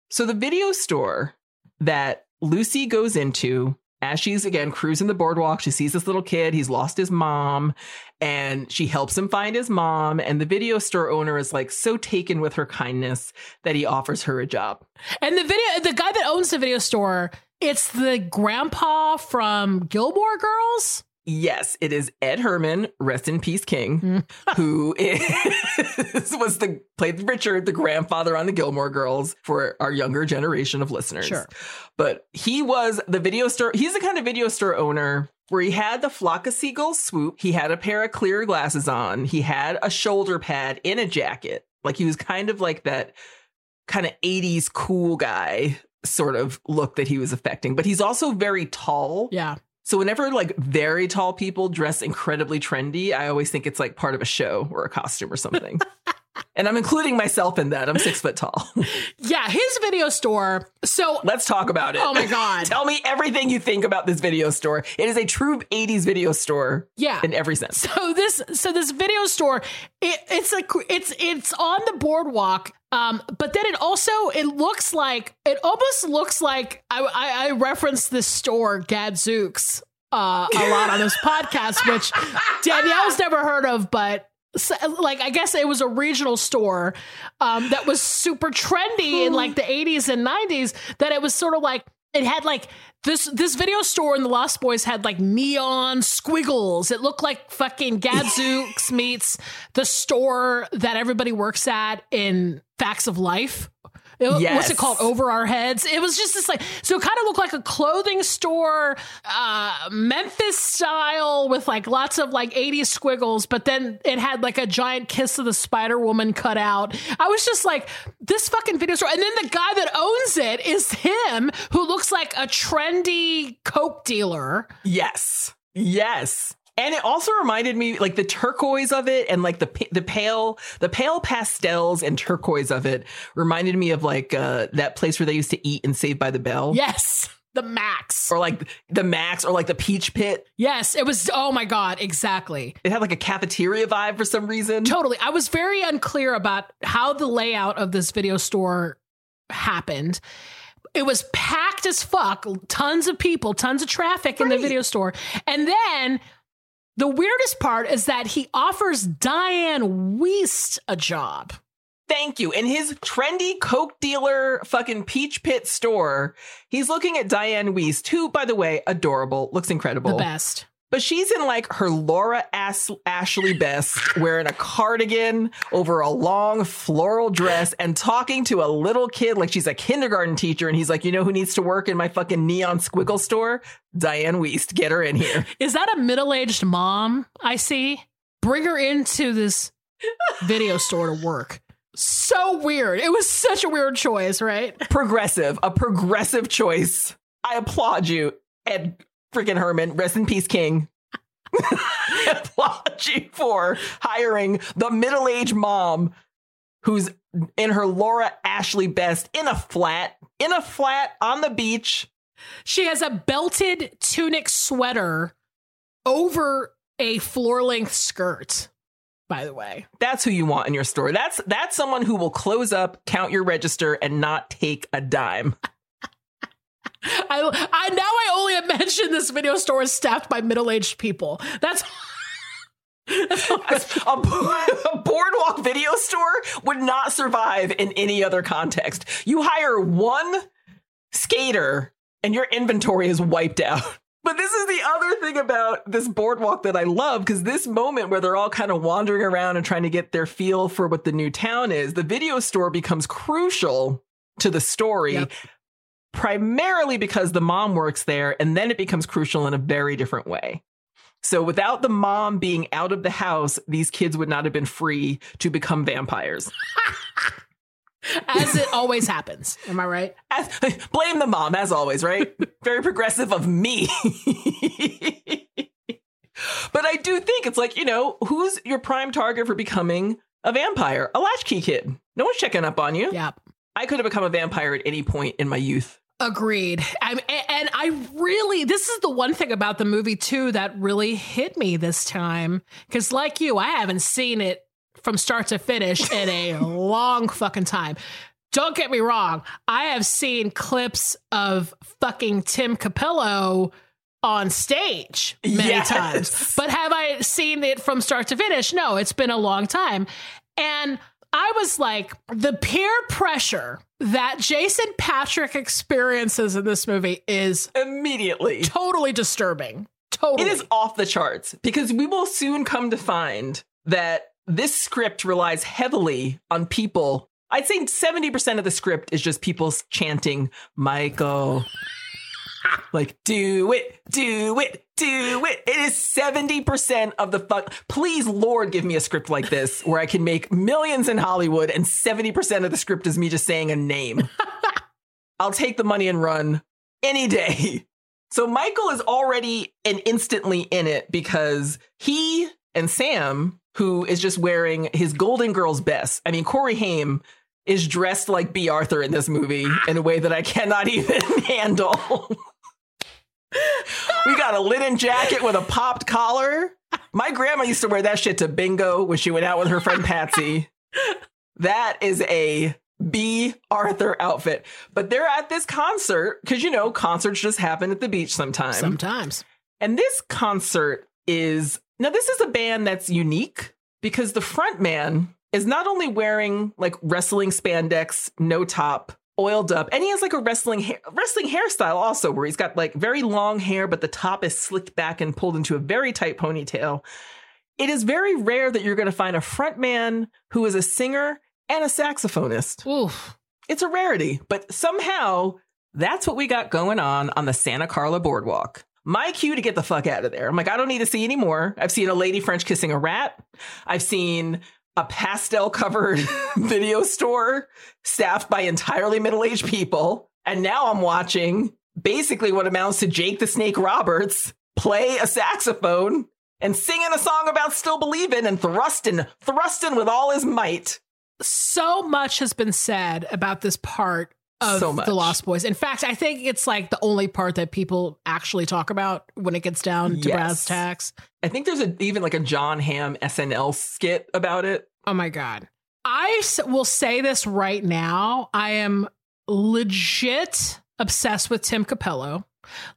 So the video store that Lucy goes into as she's again cruising the boardwalk, she sees this little kid. He's lost his mom and she helps him find his mom. And the video store owner is like so taken with her kindness that he offers her a job. And the video, the guy that owns the video store, it's the grandpa from Gilmore Girls. Yes, it is Ed Herrmann, rest in peace, King, mm. who is, was the played Richard, the grandfather on the Gilmore Girls for our younger generation of listeners. Sure. But he was the video store. He's the kind of video store owner where he had the flock of seagulls swoop. He had a pair of clear glasses on. He had a shoulder pad in a jacket. Like he was kind of like that kind of 80s cool guy sort of look that he was affecting. But he's also very tall. Yeah. So whenever like very tall people dress incredibly trendy, I always think it's like part of a show or a costume or something. and I'm including myself in that. I'm six foot tall. Yeah. His video store. So, Let's talk about it. oh my God. Tell me everything you think about this video store. It is a true 80s video store yeah. in every sense. So this so this video store it, it's like it's it's on the boardwalk um but then it also it looks like it almost looks like I I, I referenced this store Gadzooks uh a lot on this podcast which Danielle's never heard of but so, like I guess it was a regional store um that was super trendy in like the 80s and 90s that it was sort of like it had like this this video store in the Lost Boys had like neon squiggles. It looked like fucking Gadzooks meets the store that everybody works at in Facts of Life. It- What's it called? Over our heads. It was just this like so it kind of looked like a clothing store, uh, Memphis style with like lots of like 80s squiggles, but then it had like a giant kiss of the Spider Woman cut out. I was just like, this fucking video store. And then the guy that owns it is him who looks like a trendy Coke dealer. Yes. Yes. And it also reminded me like the turquoise of it and like the the pale the pale pastels and turquoise of it reminded me of like uh that place where they used to eat in Saved by the Bell. Yes. The Max. Or like the Max or like the Peach Pit. Yes, it was. Oh my God, exactly. It had like a cafeteria vibe for some reason. Totally. I was very unclear about how the layout of this video store happened. It was packed as fuck, tons of people, tons of traffic in the video store. And then the weirdest part is that he offers Diane Wiest a job. Thank you. In his trendy Coke dealer fucking Peach Pit store, he's looking at Diane Wiest, who, by the way, adorable, looks incredible. The best. But she's in like her Laura As- Ashley best, wearing a cardigan over a long floral dress and talking to a little kid like she's a kindergarten teacher. And he's like, you know who needs to work in my fucking neon squiggle store? Diane Wiest. Get her in here. Is that a middle aged mom I see? Bring her into this video store to work. So weird. It was such a weird choice, right? Progressive, a progressive choice. I applaud you, Ed freaking Herrmann. Rest in peace, King. You for hiring the middle aged mom who's in her Laura Ashley best in a flat, in a flat on the beach. She has a belted tunic sweater over a floor length skirt, by the way. That's who you want in your store. That's that's someone who will close up, count your register, and not take a dime. I, I now I only mention this video store is staffed by middle aged people. That's a, a boardwalk video store would not survive in any other context. You hire one skater and your inventory is wiped out. But this is the other thing about this boardwalk that I love because this moment where they're all kind of wandering around and trying to get their feel for what the new town is, the video store becomes crucial to the story. Yep. Primarily because the mom works there, and then it becomes crucial in a very different way. So, without the mom being out of the house, these kids would not have been free to become vampires. as it always happens. Am I right? As, blame the mom, as always, right? Very progressive of me. but I do think it's like, you know, who's your prime target for becoming a vampire? A latchkey kid. No one's checking up on you. Yep. I could have become a vampire at any point in my youth. Agreed. I'm, and I really, this is the one thing about the movie, too, that really hit me this time. Because, like you, I haven't seen it from start to finish in a long fucking time. Don't get me wrong. I have seen clips of fucking Tim Cappello on stage many yes. times. But have I seen it from start to finish? No, it's been a long time. And I was like, the peer pressure that Jason Patric experiences in this movie is immediately totally disturbing. Totally. It is off the charts because we will soon come to find that this script relies heavily on people. I'd say 70% of the script is just people chanting, Michael. Like, do it, do it, do it. It is 70% of the fuck. Please, Lord, give me a script like this where I can make millions in Hollywood and 70% of the script is me just saying a name. I'll take the money and run any day. So Michael is already and instantly in it because he and Sam who is just wearing his Golden Girls best. I mean, Corey Haim is dressed like Bea Arthur in this movie in a way that I cannot even handle. we got a linen jacket with a popped collar. My grandma used to wear that shit to bingo when she went out with her friend Patsy. that is a Bea Arthur outfit. But they're at this concert because, you know, concerts just happen at the beach sometimes. Sometimes. And this concert is now, this is a band that's unique because the front man is not only wearing like wrestling spandex, no top, oiled up, and he has like a wrestling ha- wrestling hairstyle also, where he's got like very long hair, but the top is slicked back and pulled into a very tight ponytail. It is very rare that you're going to find a front man who is a singer and a saxophonist. Oof. It's a rarity, but somehow that's what we got going on on the Santa Carla Boardwalk my cue to get the fuck out of there. I'm like, I don't need to see anymore. I've seen a lady French kissing a rat. I've seen a pastel covered video store staffed by entirely middle aged people. And now I'm watching basically what amounts to Jake the Snake Roberts play a saxophone and singing a song about still believing and thrusting, thrusting with all his might. So much has been said about this part of so the Lost Boys. In fact, I think it's like the only part that people actually talk about when it gets down to yes. brass tacks. I think there's a, even like a Jon Hamm SNL skit about it. Oh my god. I will say this right now. I am legit obsessed with Tim Cappello.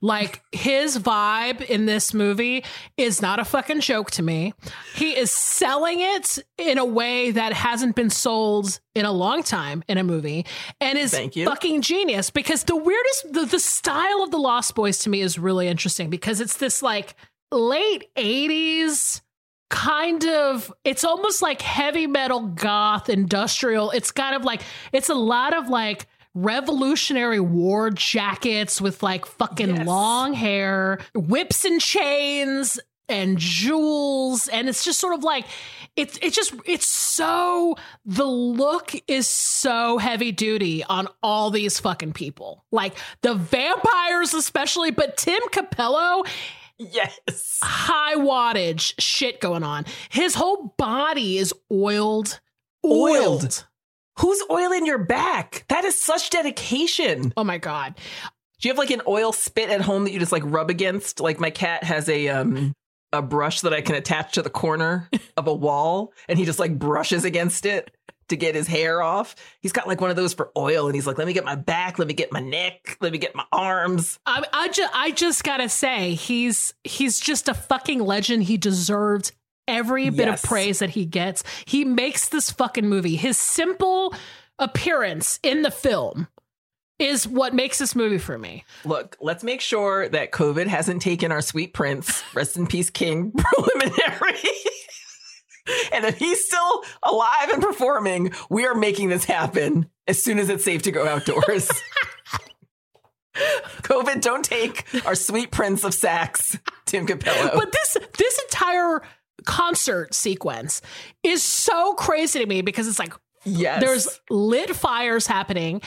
Like his vibe in this movie is not a fucking joke to me. He is selling it in a way that hasn't been sold in a long time in a movie and is fucking genius. Because the weirdest the, the style of the Lost Boys to me is really interesting because it's this like late 80s kind of it's almost like heavy metal goth industrial. It's kind of like it's a lot of like revolutionary war jackets with like fucking Yes. long hair whips and chains and jewels and it's just sort of like it's it's just it's so the look is so heavy duty on all these fucking people like the vampires especially but tim cappello Yes. high wattage shit going on. His whole body is oiled. Oiled. Who's oiling your back? That is such dedication. Oh my god. Do you have like an oil spit at home that you just like rub against? Like my cat has a um a brush that I can attach to the corner of a wall and he just like brushes against it to get his hair off. He's got like one of those for oil and he's like, let me get my back, let me get my neck, let me get my arms. I, I just I just gotta say he's he's just a fucking legend. He deserved every bit Yes. of praise that he gets. He makes this fucking movie. His simple appearance in the film is what makes this movie for me. Look, let's make sure that COVID hasn't taken our sweet prince, rest in peace, King preliminary. and if he's still alive and performing, we are making this happen as soon as it's safe to go outdoors. COVID, don't take our sweet prince of sax, Tim Cappello. But this this entire concert sequence is so crazy to me because it's like yes. there's lit fires happening.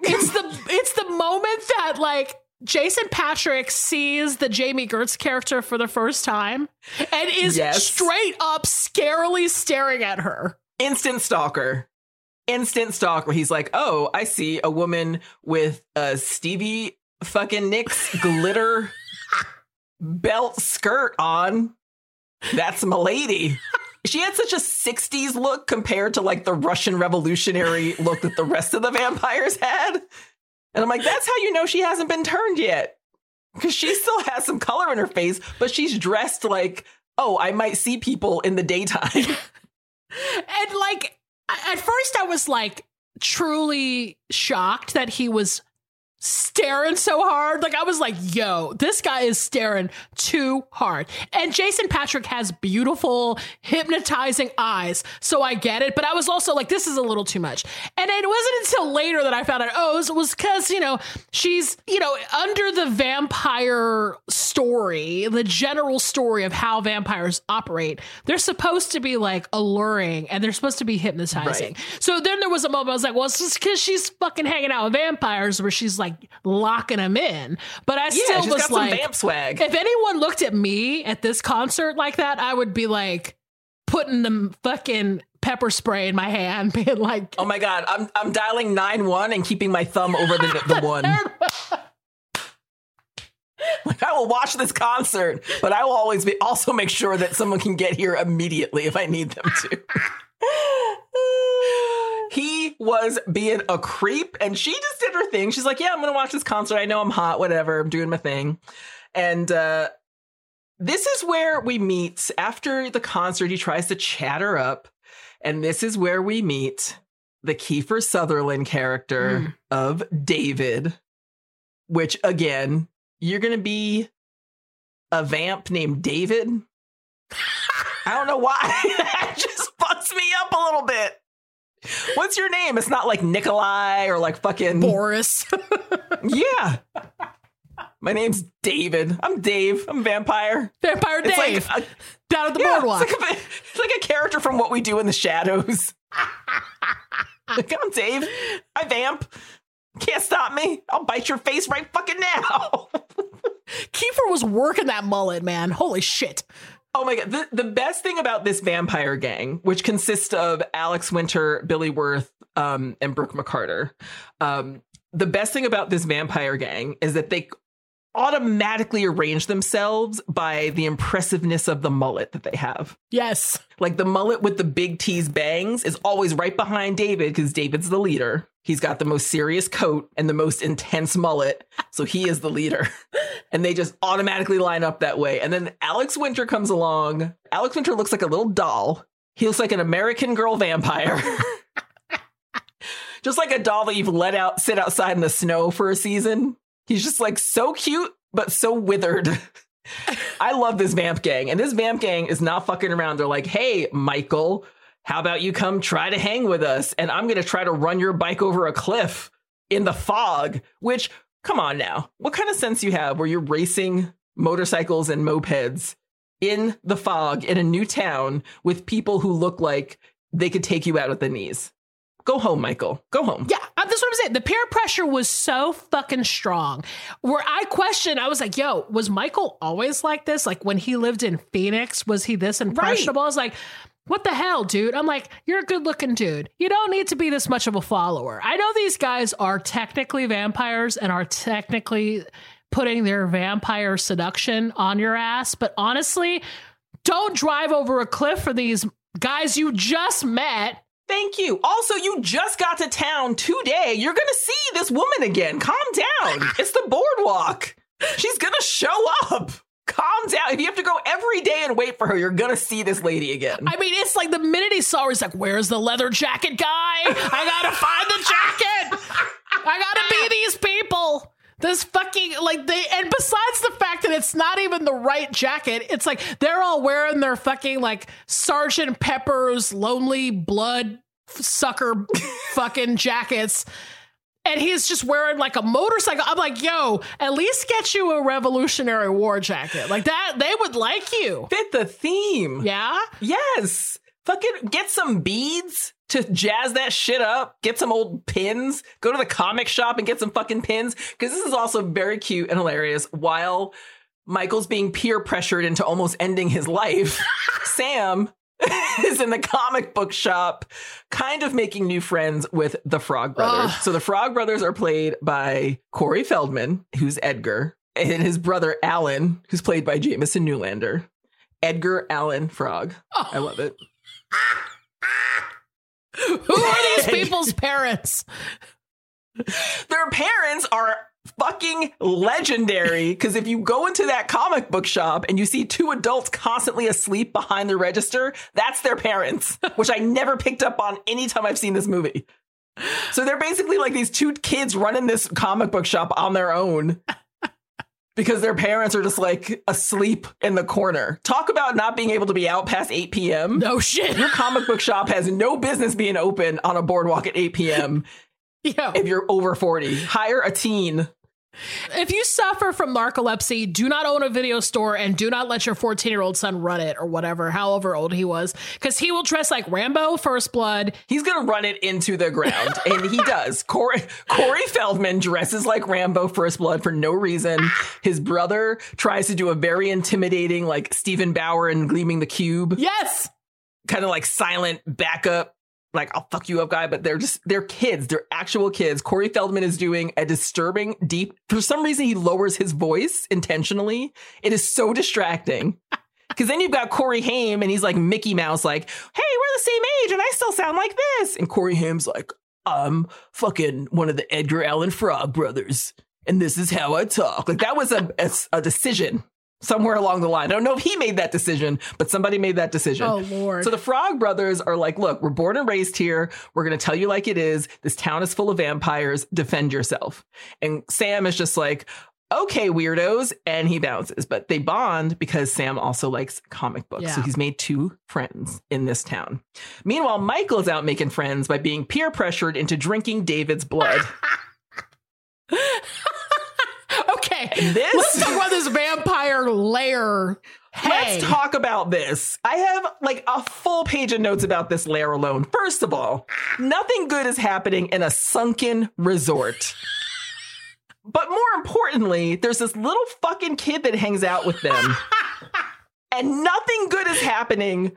It's the it's the moment that like Jason Patric sees the Jami Gertz character for the first time and is Yes. straight up scarily staring at her. instant stalker. Instant stalker. He's like, oh, I see a woman with a Stevie fucking Nicks glitter belt skirt on. That's my lady. She had such a 60s look compared to like the Russian revolutionary look that the rest of the vampires had. And I'm like, that's how you know she hasn't been turned yet. Because she still has some color in her face, but she's dressed like, oh, I might see people in the daytime. And like at first I was like truly shocked that he was staring so hard. Like I was like, yo, this guy is staring too hard. And Jason Patric has beautiful, hypnotizing eyes. So I get it. But I was also like, this is a little too much. And it wasn't until later that I found out, oh, it was because, you know, she's, you know, under the vampire story, the general story of how vampires operate, they're supposed to be like alluring and they're supposed to be hypnotizing. Right. So then there was a moment I was like, well, it's just because she's fucking hanging out with vampires where she's like locking them in. But I Yeah, still was got some like, vamp swag. if anyone looked at me at this concert like that, I would be like putting the fucking pepper spray in my hand, being like, Oh my god, I'm I'm dialing nine one and keeping my thumb over the the one. Like I will watch this concert, but I will always be also make sure that someone can get here immediately if I need them to. he was being a creep and she just did her thing. She's like, "Yeah, I'm going to watch this concert. I know I'm hot, whatever. I'm doing my thing." And uh this is where we meet after the concert he tries to chat her up and this is where we meet the Kiefer Sutherland character Mm. of David, which again, you're going to be a vamp named David. I don't know why. that just fucks me up a little bit. What's your name? It's not like Nikolai or like fucking. Boris. Yeah. My name's David. I'm Dave. I'm vampire. Vampire It's Dave like a, down at the yeah, boardwalk. It's like, a, it's like a character from What We Do in the Shadows. like, I'm Dave. I vamp. Can't stop me. I'll bite your face right fucking now. Kiefer was working that mullet, man. Holy shit. oh my god. The, the best thing about this vampire gang, which consists of Alex Winter, Billy Wirth, um, and Brooke McCarter, um, the best thing about this vampire gang is that they automatically arrange themselves by the impressiveness of the mullet that they have. Yes. Like the mullet with the big tease bangs is always right behind David because David's the leader. He's got the most serious coat and the most intense mullet. So he is the leader. and they just automatically line up that way. And then Alex Winter comes along. Alex Winter looks like a little doll. He looks like an American girl vampire. just like a doll that you've let out sit outside in the snow for a season. He's just like so cute, but so withered. I love this vamp gang. And this vamp gang is not fucking around. They're like, hey, Michael, how about you come try to hang with us? And I'm to try to run your bike over a cliff in the fog, which, come on now. What kind of sense you have where you're racing motorcycles and mopeds in the fog in a new town with people who look like they could take you out at the knees? Go home, Michael. Go home. Yeah, uh, that's what I'm saying. The peer pressure was so fucking strong. Where I questioned, I was like, yo, was Michael always like this? Like when he lived in Phoenix, was he this impressionable? I was like, what the hell, dude? I'm like, you're a good looking dude. You don't need to be this much of a follower. I know these guys are technically vampires and are technically putting their vampire seduction on your ass, but honestly, don't drive over a cliff for these guys you just met Thank you. Also, you just got to town today. You're going to see this woman again. Calm down. It's the boardwalk. She's going to show up. Calm down. If you have to go every day and wait for her, you're going to see this lady again. I mean, it's like the minute he saw her, he's like, Where's the leather jacket guy? I got to find the jacket. I got to be these people. This fucking like they and besides the fact that it's not even the right jacket, it's like they're all wearing their fucking like Sergeant Pepper's lonely blood sucker fucking jackets. And he's just wearing like a motorcycle. I'm like, yo, at least get you a Revolutionary War jacket. Like that, they would like you. Fit the theme. Yeah? Yes. Fucking get some beads to jazz that shit up. Get some old pins. Go to the comic shop and get some fucking pins. Because this is also very cute and hilarious. While Michael's being peer pressured into almost ending his life, Sam is in the comic book shop, kind of making new friends with the Frog Brothers. So the Frog Brothers are played by Corey Feldman, who's Edgar, and his brother Alan, who's played by Jamison Newlander. Edgar Allan Frog. Oh. I love it. Ah! Who are these people's parents? Their parents are fucking legendary because if you go into that comic book shop and you see two adults constantly asleep behind the register, that's their parents, which I never picked up on anytime I've seen this movie. So they're basically like these two kids running this comic book shop on their own because their parents are just like asleep in the corner. Talk about not being able to be out past 8 p.m. No shit. Your comic book shop has no business being open on a boardwalk at 8 p.m. Yo. If you're over 40, hire a teen if you suffer from narcolepsy, do not own a video store and do not let your 14 year old son run it or whatever, however old he was, because he will dress like Rambo First Blood. He's going to run it into the ground. and he does. Corey, Corey Feldman dresses like Rambo First Blood for no reason. His brother tries to do a very intimidating, like Steven Bauer and Gleaming the Cube. Yes. Kind of like silent backup like I'll fuck you up guy, but they're just they're kids. They're actual kids. Corey Feldman is doing a disturbing deep for some reason he lowers his voice intentionally. It is so distracting. Cause then you've got Corey Haim and he's like Mickey Mouse, like, hey, we're the same age and I still sound like this. And Corey Haim's like, I'm fucking one of the Edgar Allan Frog brothers. And this is how I talk. Like that was a, a, a decision somewhere along the line. I don't know if he made that decision, but somebody made that decision. Oh, Lord. So the Frog Brothers are like, look, we're born and raised here. We're going to tell you like it is. This town is full of vampires. Defend yourself. And Sam is just like, okay, weirdos. And he bounces. But they bond because Sam also likes comic books. Yeah. So he's made two friends in this town. Meanwhile, Michael is out making friends by being peer pressured into drinking David's blood. okay, this let's talk about this vampire lair. Hey. Let's talk about this. I have like a full page of notes about this lair alone. First of all, nothing good is happening in a sunken resort. but more importantly, there's this little fucking kid that hangs out with them. and nothing good is happening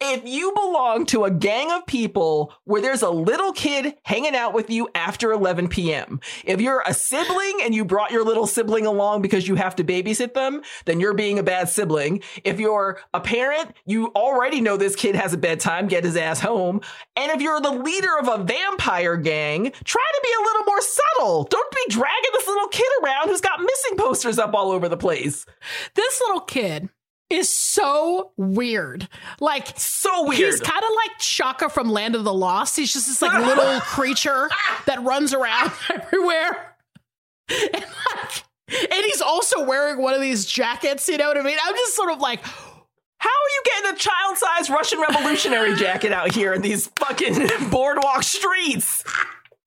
if you belong to a gang of people where there's a little kid hanging out with you after 11 p.m., if you're a sibling and you brought your little sibling along because you have to babysit them, then you're being a bad sibling. If you're a parent, you already know this kid has a bedtime, get his ass home. And if you're the leader of a vampire gang, try to be a little more subtle. Don't be dragging this little kid around who's got missing posters up all over the place. This little kid is so weird. Like So weird. He's kind of like Cha-Ka from Land of the Lost. He's just this like little creature that runs around everywhere. And like and he's also wearing one of these jackets, you know what I mean? I'm just sort of like How are you getting a child-sized Russian revolutionary jacket out here in these fucking boardwalk streets?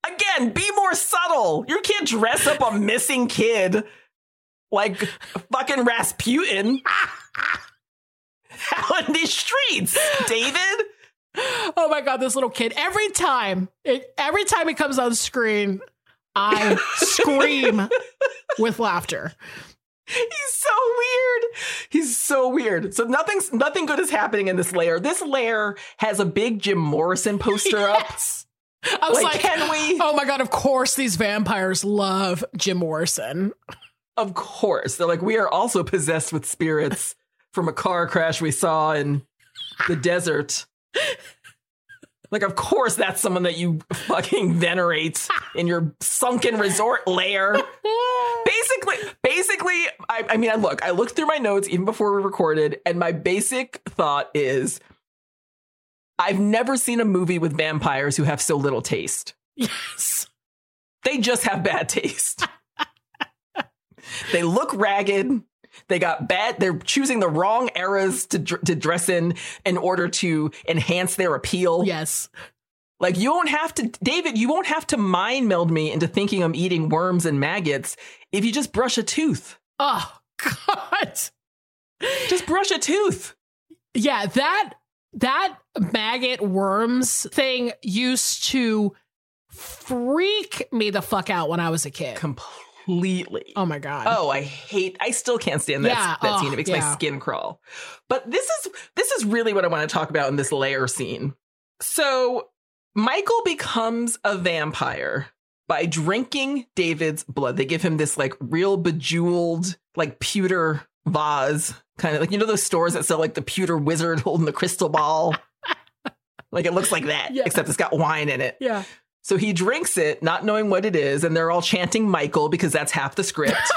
Again, be more subtle. You can't dress up a missing kid like fucking Rasputin out in these streets, David. oh my god, this little kid. Every time, it, every time it comes on screen, I scream with laughter. He's so weird. He's so weird. So nothing's nothing good is happening in this lair. This lair has a big Jim Morrison poster up. I was Like, like, can we? oh my god, of course these vampires love Jim Morrison. Of course. They're like, we are also possessed with spirits from a car crash we saw in the desert. Like, of course, that's someone that you fucking venerate in your sunken resort lair. Basically, basically, I, I mean, I look, I looked through my notes even before we recorded, and my basic thought is I've never seen a movie with vampires who have so little taste. Yes. They just have bad taste. they look ragged. They got bad. They're choosing the wrong eras to dr- to dress in in order to enhance their appeal. Yes. Like you won't have to, David. You won't have to mind meld me into thinking I'm eating worms and maggots if you just brush a tooth. Oh god. Just brush a tooth. Yeah, that that maggot worms thing used to freak me the fuck out when I was a kid. Completely. Oh my god. Oh, I hate. I still can't stand that, Yeah, that oh, scene. It makes my skin crawl. But this is this is really what I want to talk about in this lair scene. So Michael becomes a vampire by drinking David's blood. They give him this like real bejeweled, like pewter vase, kind of like you know those stores that sell like the pewter wizard holding the crystal ball. like it looks like that, Yeah. except it's got wine in it. Yeah. So he drinks it, not knowing what it is, and they're all chanting Michael because that's half the script.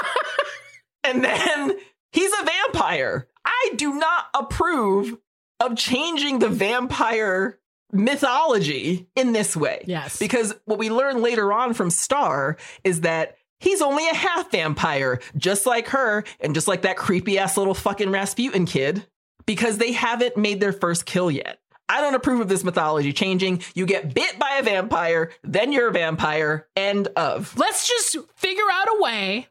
and then he's a vampire. I do not approve of changing the vampire mythology in this way. Yes. Because what we learn later on from Star is that he's only a half vampire, just like her, and just like that creepy ass little fucking Rasputin kid, because they haven't made their first kill yet. I don't approve of this mythology changing. You get bit by a vampire, then you're a vampire. End of. Let's just figure out a way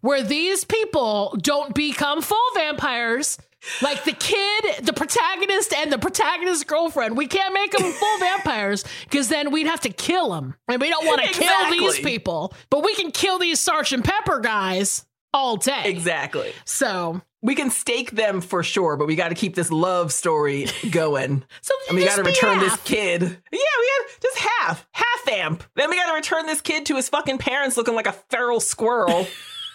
where these people don't become full vampires. Like the kid, the protagonist, and the protagonist's girlfriend. We can't make them full vampires because then we'd have to kill them. And we don't want to kill these people. But we can kill these Sergeant Pepper guys all day. Exactly. So, We can stake them for sure, but we got to keep this love story going. so And we got to return this kid. Yeah, we got just half, half vamp. Then we got to return this kid to his fucking parents looking like a feral squirrel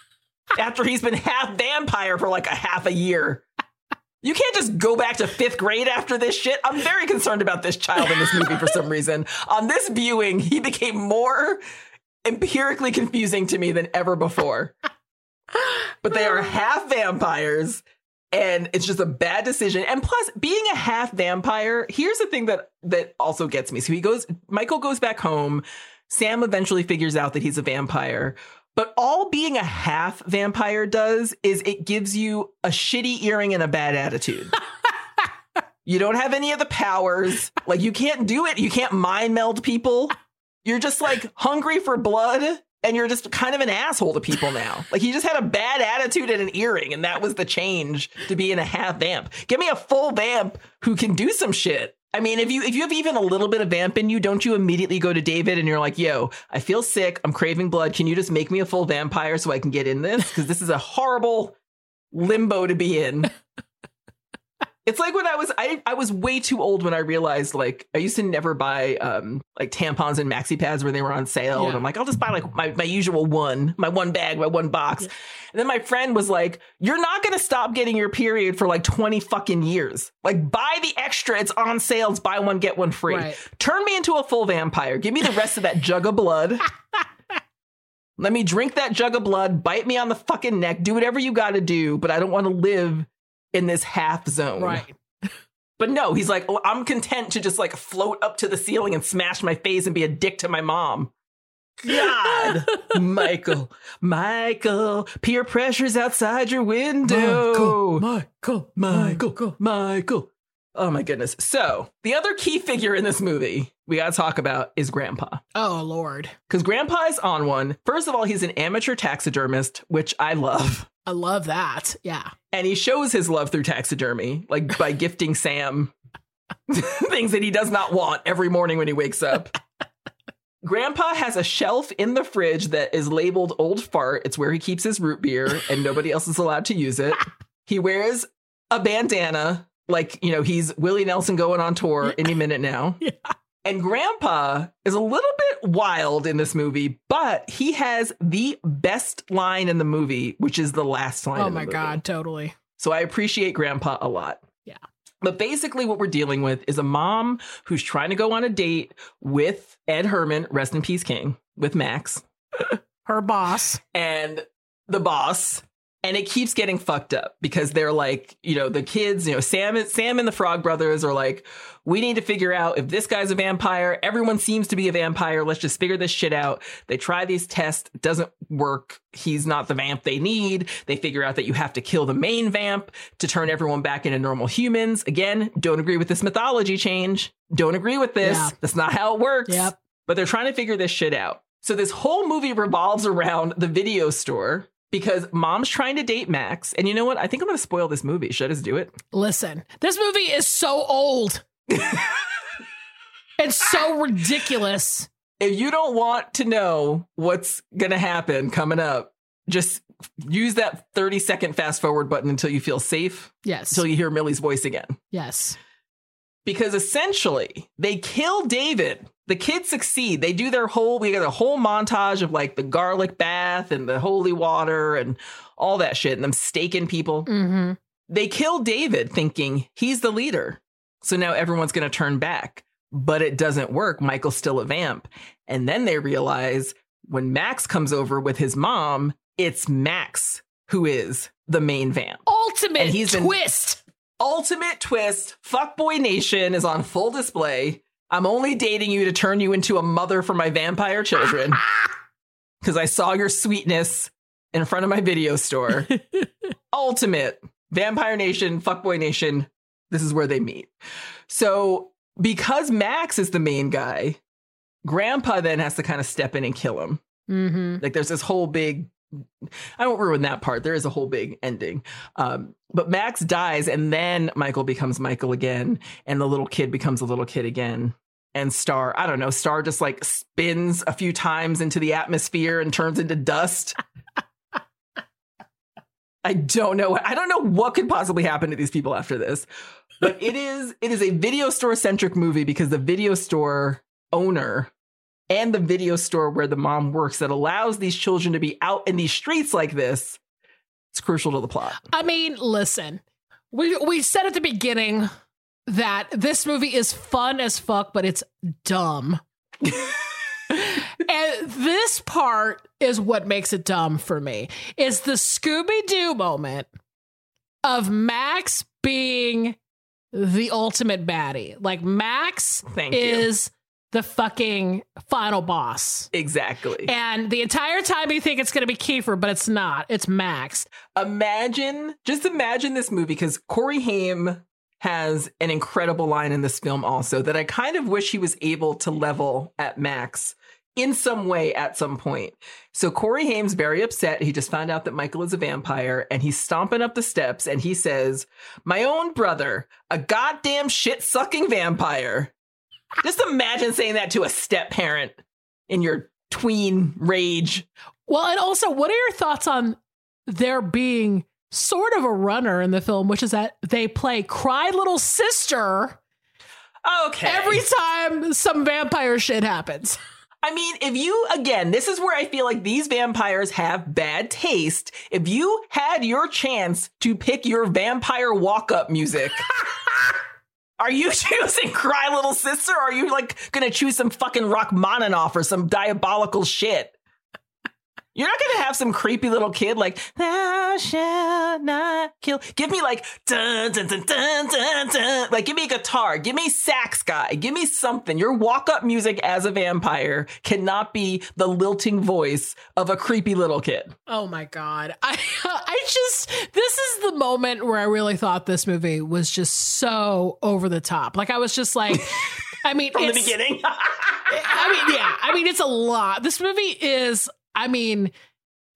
after he's been half vampire for like a half a year. You can't just go back to fifth grade after this shit. I'm very concerned about this child in this movie for some reason. On this viewing, he became more empirically confusing to me than ever before. But they are half vampires and it's just a bad decision. And plus, being a half vampire, here's the thing that that also gets me. So he goes, Michael goes back home. Sam eventually figures out that he's a vampire. But all being a half vampire does is it gives you a shitty earring and a bad attitude. you don't have any of the powers. Like you can't do it. You can't mind meld people. You're just like hungry for blood and you're just kind of an asshole to people now. Like he just had a bad attitude and an earring, and that was the change to being a half vamp. Give me a full vamp who can do some shit. I mean, if you if you have even a little bit of vamp in you, don't you immediately go to David and you're like, "Yo, I feel sick. I'm craving blood. Can you just make me a full vampire so I can get in this? Because this is a horrible limbo to be in." It's like when I was I I was way too old when I realized like I used to never buy um like tampons and maxi pads when they were on sale. Yeah. And I'm like, I'll just buy like my, my usual one, my one bag, my one box. Yeah. And then my friend was like, You're not gonna stop getting your period for like 20 fucking years. Like buy the extra, it's on sale, it's buy one, get one free. Right. Turn me into a full vampire. Give me the rest of that jug of blood. Let me drink that jug of blood, bite me on the fucking neck, do whatever you gotta do, but I don't want to live in this half zone. Right. But no, he's like, oh, I'm content to just like float up to the ceiling and smash my face and be a dick to my mom. God, Michael, Michael, peer pressure's outside your window. Michael, Michael, Michael. Michael. Oh my goodness. So, the other key figure in this movie we got to talk about is Grandpa. Oh Lord, Because Grandpa is on one. First of all, he's an amateur taxidermist, which I love. I love that. Yeah. And he shows his love through taxidermy, like by gifting Sam things that he does not want every morning when he wakes up. Grandpa has a shelf in the fridge that is labeled Old Fart. It's where he keeps his root beer, and nobody else is allowed to use it. He wears a bandana, like, you know, he's Willie Nelson going on tour any minute now. Yeah. And Grandpa is a little bit wild in this movie, but he has the best line in the movie, which is the last line. Oh my movie. God, totally. So I appreciate Grandpa a lot. Yeah. But basically, what we're dealing with is a mom who's trying to go on a date with Ed Herrmann, rest in peace, King, with Max Her boss. and the boss. And it keeps getting fucked up because they're like, you know, the kids, you know, Sam, Sam and the Frog Brothers are like, we need to figure out if this guy's a vampire. Everyone seems to be a vampire. Let's just figure this shit out. They try these tests, doesn't work. He's not the vamp they need. They figure out that you have to kill the main vamp to turn everyone back into normal humans. Again, don't agree with this mythology change. Don't agree with this. Yeah. That's not how it works Yep. but they're trying to figure this shit out. So this whole movie revolves around the video store because mom's trying to date Max. And you know what? I think I'm going to spoil this movie. Should I just do it? Listen, this movie is so old. it's so ridiculous. If you don't want to know what's going to happen coming up, just use that 30 second fast forward button until you feel safe, Yes. until you hear Millie's voice again. yes. because essentially they kill David. The kids succeed. They do their whole, we got a whole montage of like the garlic bath and the holy water and all that shit and them staking people. Mm-hmm. They kill David thinking he's the leader. So now everyone's going to turn back, but it doesn't work. Michael's still a vamp. And then they realize when Max comes over with his mom, it's Max who is the main vamp Ultimate And he's been- twist. ultimate twist fuckboy nation is on full display i'm only dating you to turn you into a mother for my vampire children. Because i saw your sweetness in front of my video store. Ultimate. Vampire nation fuckboy nation. This is where they meet. So because max is the main guy grandpa then has to kind of step in and kill him. Mm-hmm. like there's this whole big I won't ruin that part. There is a whole big ending. Um, but Max dies, and then Michael becomes Michael again, and the little kid becomes a little kid again. And Star, I don't know, Star just like spins a few times into the atmosphere and turns into dust. I don't know. I don't know what could possibly happen to these people after this. But it is it is a video store centric movie because the video store owner and the video store where the mom works that allows these children to be out in these streets like this it's crucial to the plot I mean, listen, we we said at the beginning that this movie is fun as fuck, but it's dumb. and this part is what makes it dumb for me. Is the Scooby Doo moment of Max being the ultimate baddie. Like Max Thank you. The fucking final boss. exactly And the entire time you think it's going to be Kiefer, but it's not. It's Max. imagine just imagine this movie because corey haim has an incredible line in this film also that i kind of wish he was able to level at max in some way at some point so corey haim's very upset he just found out that michael is a vampire and he's stomping up the steps and he says my own brother a goddamn shit-sucking vampire just imagine saying that to a step parent in your tween rage Well, and also, what are your thoughts on there being sort of a runner in the film, which is that they play Cry Little Sister Okay. every time some vampire shit happens. I mean, if you, again, this is where I feel like these vampires have bad taste. If you had your chance to pick your vampire walk up music, are you choosing Cry Little Sister? Or are you like gonna choose some fucking Rachmaninoff or some diabolical shit? You're not gonna have some creepy little kid like "Thou shalt not kill." Give me like dun dun dun dun dun dun. Like, give me a guitar. Give me sax guy. Give me something. Your walk up music as a vampire cannot be the lilting voice of a creepy little kid. Oh my god. I I just this is the moment where I really thought this movie was just so over the top. Like I was just like I mean From the beginning, I mean, yeah. I mean, it's a lot. This movie is, I mean,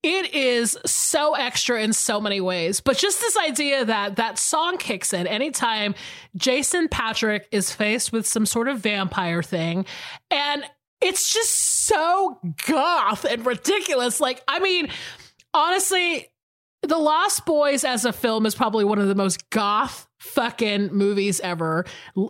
it is so extra in so many ways. But just this idea that that song kicks in anytime Jason Patric is faced with some sort of vampire thing. And it's just so goth and ridiculous. Like, I mean, honestly, The Lost Boys as a film is probably one of the most goth fucking movies ever,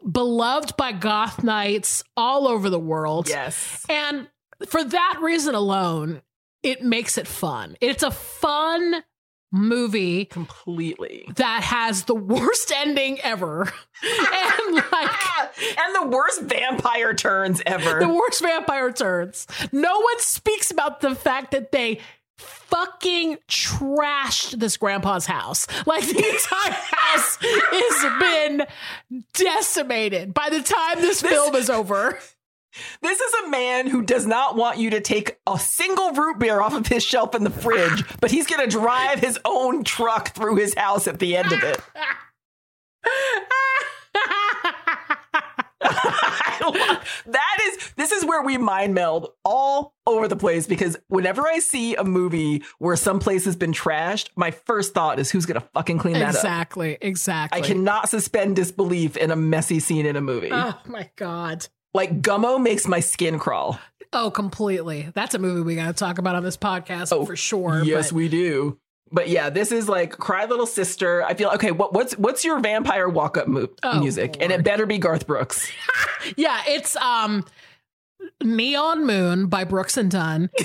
beloved by goth nights all over the world. yes. And for that reason alone, it makes it fun. It's a fun movie Completely. that has the worst ending ever. and like and the worst vampire turns ever. the worst vampire turns. No one speaks about the fact that they fucking trashed this grandpa's house. Like the entire house has been decimated by the time this, film is over. This is a man who does not want you to take a single root beer off of his shelf in the fridge, but he's going to drive his own truck through his house at the end of it. That is this is where we mind meld all over the place because whenever I see a movie where some place has been trashed, my first thought is who's going to fucking clean that up. exactly, exactly. I cannot suspend disbelief in a messy scene in a movie. Oh my god. Like Gummo makes my skin crawl. Oh, completely. That's a movie we got to talk about on this podcast Oh, for sure. Yes, but- we do. But yeah, this is like Cry Little Sister. I feel okay. What, what's what's your vampire walk up mo- Oh, music? And it better be Garth Brooks. yeah, it's um Neon Moon by Brooks and Dunn.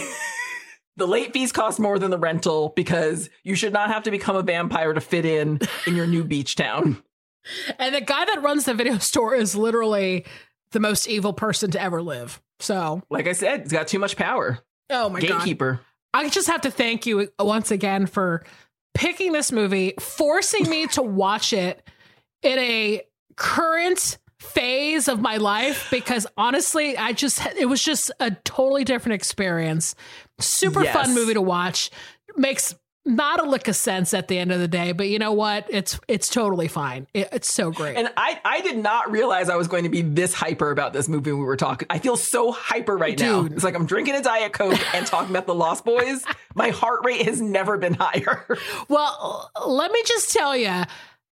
The late fees cost more than the rental because you should not have to become a vampire to fit in in your new beach town. And the guy that runs the video store is literally the most evil person to ever live. So, Like I said, it's got too much power. oh my god. Gatekeeper. I just have to thank you once again for picking this movie, forcing me to watch it in a current phase of my life because honestly, I just it was just a totally different experience. Super Yes. fun movie to watch. Makes not a lick of sense at the end of the day, but you know what? It's it's totally fine. It- it's so great. And I, I did not realize I was going to be this hyper about this movie when we were talking. I feel so hyper right now. Dude. It's like I'm drinking a Diet Coke and talking about the Lost Boys. My heart rate has never been higher. well, let me just tell you,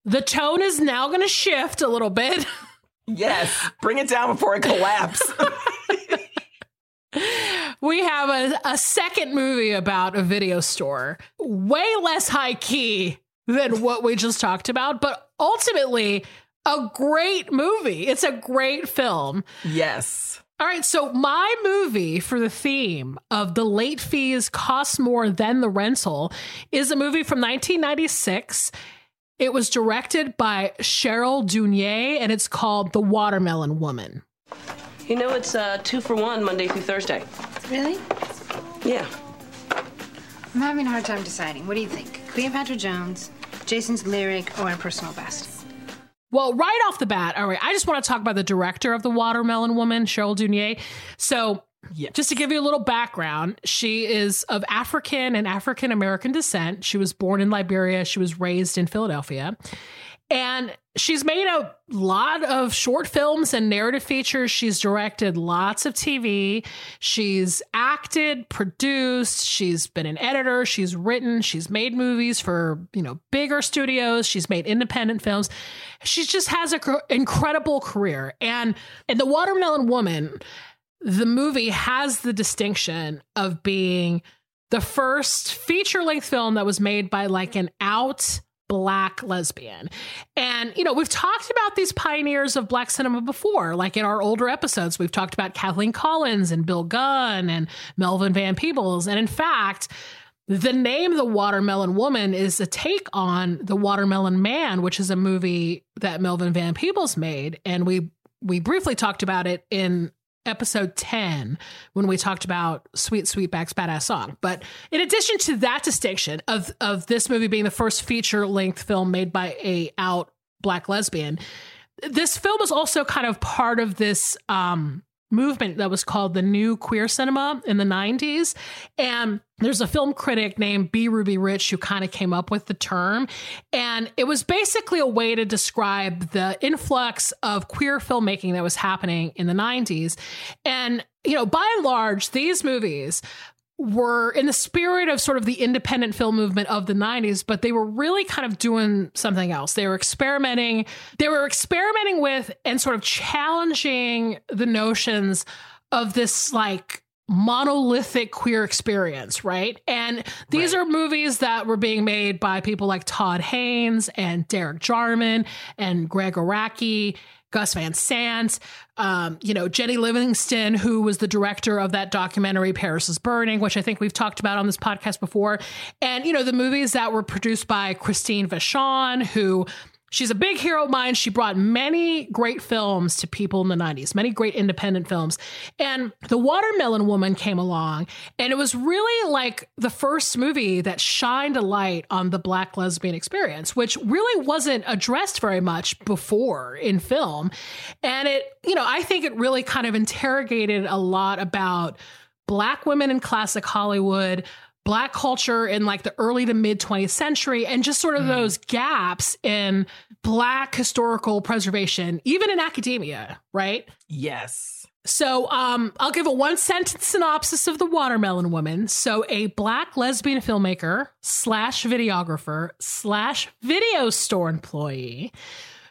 the tone is now going to shift a little bit. yes. Bring it down before I collapse. we have a, a second movie about a video store, way less high key than what we just talked about, but ultimately a great movie. It's a great film. yes. All right, so my movie for the theme of the late fees cost more than the rental is a movie from 1996. It was directed by Cheryl Dunye and it's called The Watermelon Woman. You know, it's uh, two for one Monday through Thursday. Really? Yeah. I'm having a hard time deciding. What do you think? Cleopatra Jones, Jason's lyric, or a personal best? Well, right off the bat, all right, I just want to talk about the director of The Watermelon Woman, Cheryl Dunye. So, Yes. just to give you a little background, she is of African and African American descent. She was born in Liberia, she was raised in Philadelphia. And she's made a lot of short films and narrative features. She's directed lots of TV. She's acted, produced. She's been an editor. She's written. She's made movies for, you know, bigger studios. She's made independent films. She just has an incredible career. And in The Watermelon Woman, the movie has the distinction of being the first feature length film that was made by like an out black lesbian. And, you know, we've talked about these pioneers of black cinema before, like in our older episodes. We've talked about Kathleen Collins and Bill Gunn and Melvin Van Peebles. And in fact, the name The Watermelon Woman is a take on The Watermelon Man, which is a movie that Melvin Van Peebles made. And we we briefly talked about it in episode 10 when we talked about Sweet Sweetback's Baadasssss song. But in addition to that distinction of of this movie being the first feature length film made by a out black lesbian, this film is also kind of part of this um movement that was called the new queer cinema in the 90s and there's a film critic named B. Ruby Rich who kind of came up with the term. And it was basically a way to describe the influx of queer filmmaking that was happening in the 90s and you know by and large these movies were in the spirit of sort of the independent film movement of the 90s but they were really kind of doing something else they were experimenting they were experimenting with and sort of challenging the notions of this like monolithic queer experience, right? And these right. are movies that were being made by people like Todd Haynes and Derek Jarman and Gregg Araki Gus Van Sant, um, you know, Jennie Livingston, who was the director of that documentary Paris is Burning, which I think we've talked about on this podcast before. And, you know, the movies that were produced by Christine Vachon, who She's a big hero of mine. She brought many great films to people in the 90s, many great independent films. And The Watermelon Woman came along, and it was really like the first movie that shined a light on the black lesbian experience, which really wasn't addressed very much before in film. And it, you know, I think it really kind of interrogated a lot about black women in classic Hollywood, black culture in like the early to mid 20th century and just sort of mm. those gaps in black historical preservation even in academia right yes so um, I'll give a one sentence synopsis of the Watermelon Woman. So a black lesbian filmmaker slash videographer slash video store employee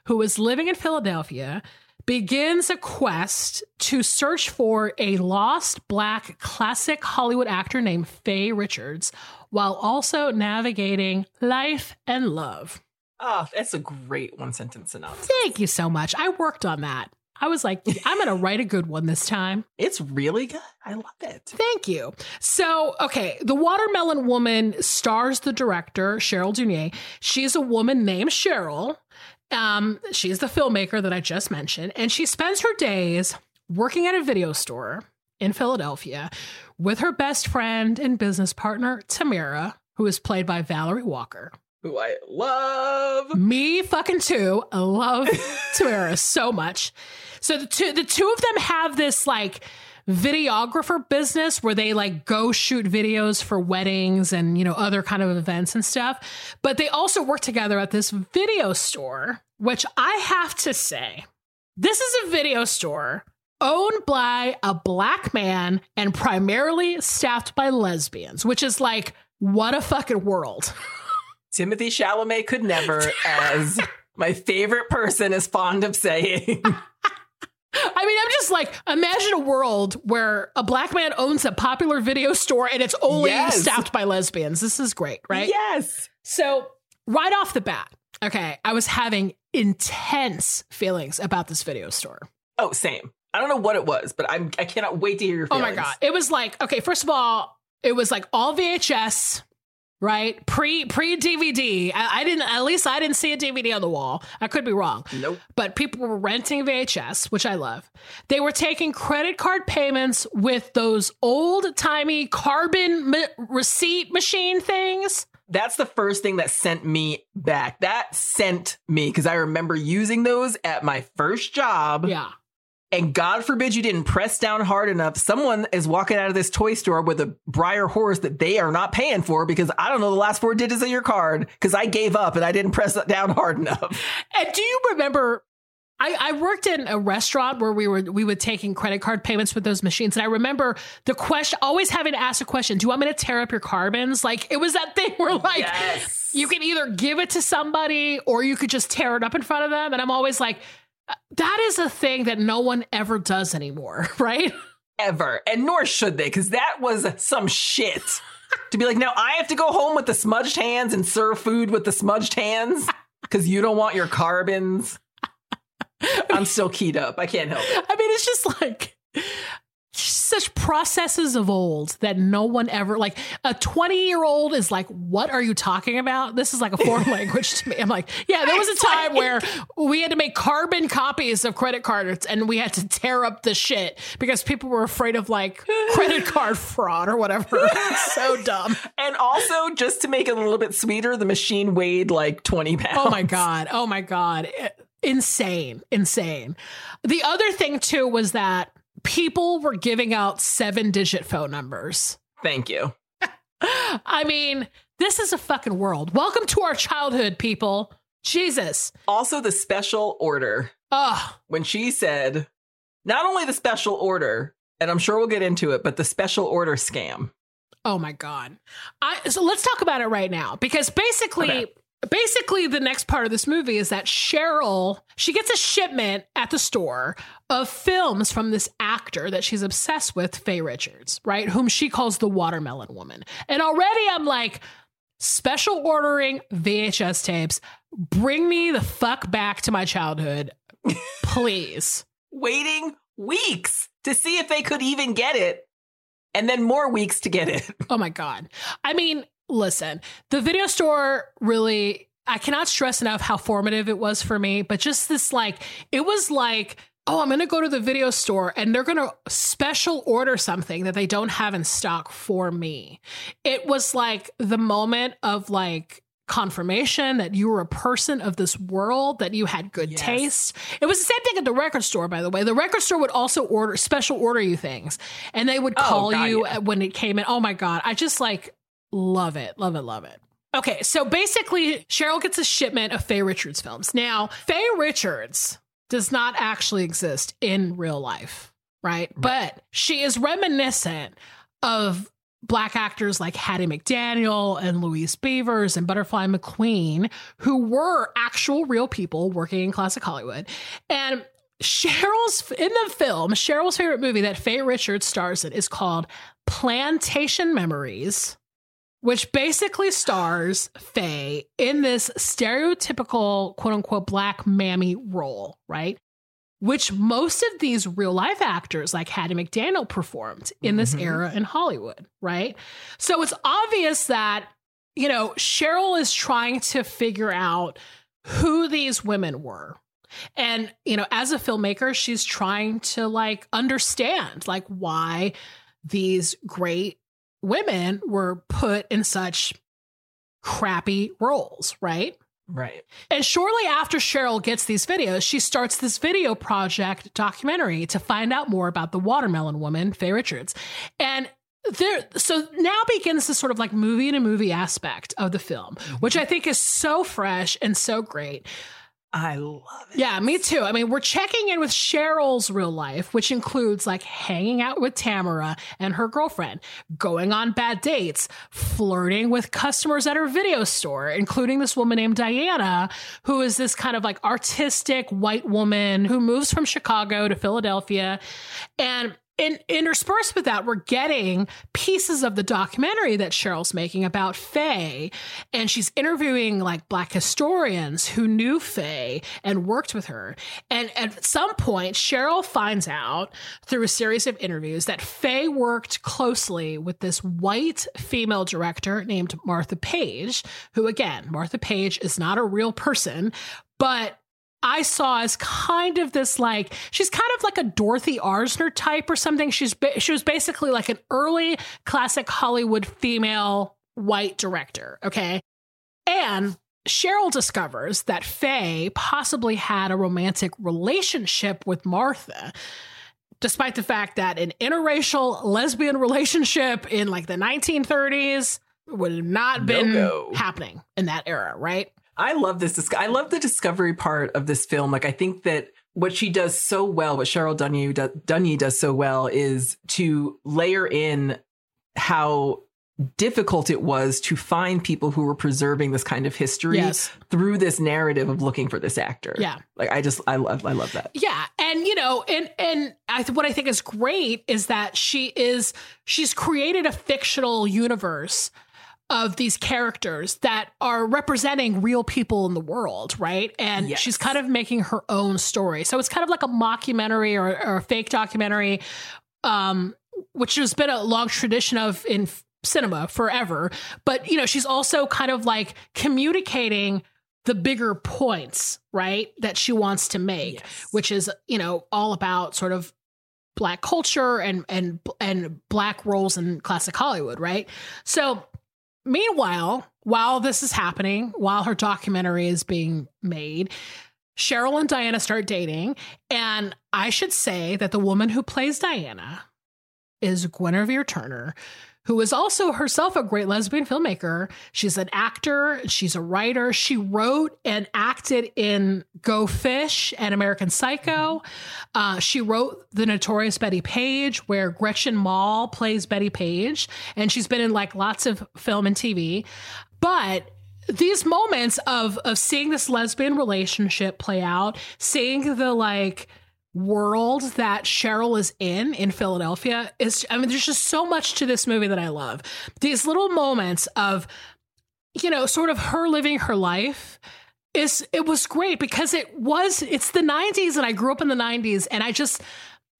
who was living in Philadelphia begins a quest to search for a lost black classic Hollywood actor named Faye Richards while also navigating life and love. Oh, that's a great one sentence synopsis. Thank you so much. I worked on that. I was like, I'm going to write a good one this time. It's really good. I love it. Thank you. So, okay, The Watermelon Woman stars the director, Cheryl Dunye. She's a woman named Cheryl um, she's the filmmaker that I just mentioned, and she spends her days working at a video store in Philadelphia with her best friend and business partner, Tamara, who is played by Valerie Walker. Who I love. Me fucking too. I love Tamara so much. So the two the two of them have this like videographer business where they like go shoot videos for weddings and you know other kind of events and stuff but they also work together at this video store which i have to say this is a video store owned by a black man and primarily staffed by lesbians which is like what a fucking world Timothy Chalamet could never as my favorite person is fond of saying I mean, I'm just like, imagine a world where a black man owns a popular video store and it's only yes. staffed by lesbians. This is great, right? Yes. So, right off the bat, okay, I was having intense feelings about this video store. Oh, same. I don't know what it was, but I'm I cannot wait to hear your feelings. Oh my god. It was like, okay, first of all, it was like all VHS right? Pre pre DVD. I, I, didn't. At least I didn't see a DVD on the wall. I could be wrong. Nope. But people were renting VHS, which I love. They were taking credit card payments with those old timey carbon ma- receipt machine things. That's the first thing that sent me back. That sent me because I remember using those at my first job. Yeah and God forbid you didn't press down hard enough, someone is walking out of this toy store with a Breyer horse that they are not paying for because I don't know the last four digits of your card because I gave up and I didn't press down hard enough. And do you remember? I, I worked in a restaurant where we were we were taking credit card payments with those machines, and I remember the question always having to ask a question: Do you want me to tear up your carbons? Like it was that thing where like yes. you can either give it to somebody or you could just tear it up in front of them, and I'm always like uh, that is a thing that no one ever does anymore, right? Ever. And nor should they, because that was some shit. to be like, now I have to go home with the smudged hands and serve food with the smudged hands because you don't want your carbons. I'm still keyed up. I can't help it. I mean, it's just like such processes of old that no one ever like a 20 year old is like what are you talking about this is like a foreign language to me i'm like yeah there was a time where we had to make carbon copies of credit cards and we had to tear up the shit because people were afraid of like credit card fraud or whatever so dumb And also, just to make it a little bit sweeter, the machine weighed like 20 pounds. Oh my god. Oh my god. Insane. Insane. The other thing too was that people were giving out seven digit phone numbers. Thank you. I mean, this is a fucking world. Welcome to our childhood, people. Jesus. Also, the special order. Ugh. When she said, not only the special order, and I'm sure we'll get into it, but the special order scam. Oh my god. I so let's talk about it right now because basically Okay. Basically the next part of this movie is that Cheryl, she gets a shipment at the store of films from this actor that she's obsessed with, Faye Richards, right? Whom she calls the watermelon woman. And already I'm like special ordering VHS tapes. Bring me the fuck back to my childhood. Please. Waiting weeks to see if they could even get it, and then more weeks to get it. Oh my God. I mean, listen, the video store really, I cannot stress enough how formative it was for me, but just this like, it was like, oh, I'm going to go to the video store and they're going to special order something that they don't have in stock for me. It was like the moment of like, confirmation that you were a person of this world that you had good Yes. taste it was the same thing at the record store by the way the record store would also order special order you things and they would Oh, call God, you yeah. when it came in. Oh my God. I just like love it. Love it. Love it. Okay. So basically, Cheryl gets a shipment of Faye Richards films. Now, Faye Richards does not actually exist in real life, right? But she is reminiscent of black actors like Hattie McDaniel and Louise Beavers and Butterfly McQueen, who were actual real people working in classic Hollywood. And Cheryl's in the film, Cheryl's favorite movie that Faye Richards stars in is called Plantation Memories, which basically stars Faye in this stereotypical quote unquote black mammy role, right? Which most of these real life actors like Hattie McDaniel performed in this Mhm. era in Hollywood, right? So it's obvious that, you know, Cheryl is trying to figure out who these women were. And, you know, as a filmmaker, she's trying to like understand like why these great women were put in such crappy roles, right? Right. And shortly after Cheryl gets these videos, she starts this video project documentary to find out more about the watermelon woman, Faye Richards. And there so now begins this sort of like movie in a movie aspect of the film, which mm-hmm. I think is so fresh and so great. I love it. Yeah, me too. I mean, we're checking in with Cheryl's real life, which includes like hanging out with Tamara and her girlfriend, going on bad dates, flirting with customers at her video store, including this woman named Diana, who is this kind of like artistic white woman who moves from Chicago to Philadelphia. And in, interspersed with that, we're getting pieces of the documentary that Cheryl's making about Faye. And she's interviewing like black historians who knew Faye and worked with her. And at some point, Cheryl finds out through a series of interviews that Faye worked closely with this white female director named Martha Page, who again, Martha Page is not a real person, but I saw as kind of this like she's kind of like a Dorothy Arzner type or something. She's she was basically like an early classic Hollywood female white director. Okay, and Cheryl discovers that Faye possibly had a romantic relationship with Martha. Despite the fact that an interracial lesbian relationship in like the 1930s would have not been happening in that era, right? I love this. I love the discovery part of this film. Like, I think that what she does so well, what Cheryl Dunye, Dunye does so well, is to layer in how difficult it was to find people who were preserving this kind of history Yes. through this narrative of looking for this actor. Yeah. Like, I just, I love, I love that. Yeah, and you know, and and I th- what I think is great is that she is she's created a fictional universe of these characters that are representing real people in the world, right? And Yes. she's kind of making her own story. So it's kind of like a mockumentary or, or a fake documentary, um, which has been a long tradition of in f- cinema forever. But, you know, she's also kind of like communicating the bigger points, right? That she wants to make, Yes. which is, you know, all about sort of black culture and and and black roles in classic Hollywood, right? So meanwhile, while this is happening, while her documentary is being made, Cheryl and Diana start dating, and I should say that the woman who plays Diana is Guinevere Turner, who is also herself a great lesbian filmmaker. She's an actor, she's a writer. She wrote and acted in Go Fish and American Psycho. Uh, she wrote The Notorious Bettie Page, where Gretchen Mol plays Bettie Page, and she's been in like lots of film and TV. But these moments of of seeing this lesbian relationship play out, seeing the like world that Cheryl is in in Philadelphia is I mean there's just so much to this movie that I love. These little moments of you know sort of her living her life is it was great because it was it's the 90s and I grew up in the 90s and I just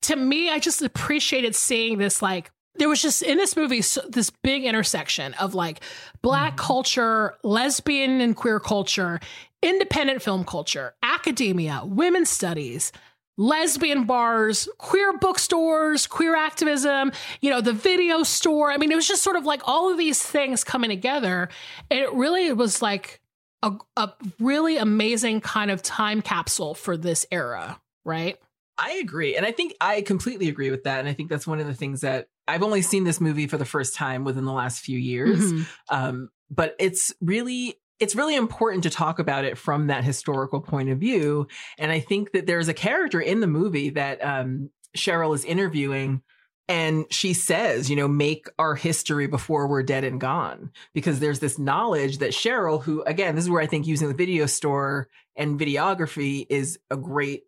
to me I just appreciated seeing this like there was just in this movie so, this big intersection of like black mm-hmm. culture, lesbian and queer culture, independent film culture, academia, women's studies, lesbian bars, queer bookstores, queer activism, you know, the video store. I mean, it was just sort of like all of these things coming together. And it really was like a, a really amazing kind of time capsule for this era, right? I agree. And I think I completely agree with that. And I think that's one of the things that I've only seen this movie for the first time within the last few years. Mhm. Um, but it's really it's really important to talk about it from that historical point of view. And I think that there's a character in the movie that um, Cheryl is interviewing. And she says, you know, make our history before we're dead and gone. Because there's this knowledge that Cheryl, who, again, this is where I think using the video store and videography is a great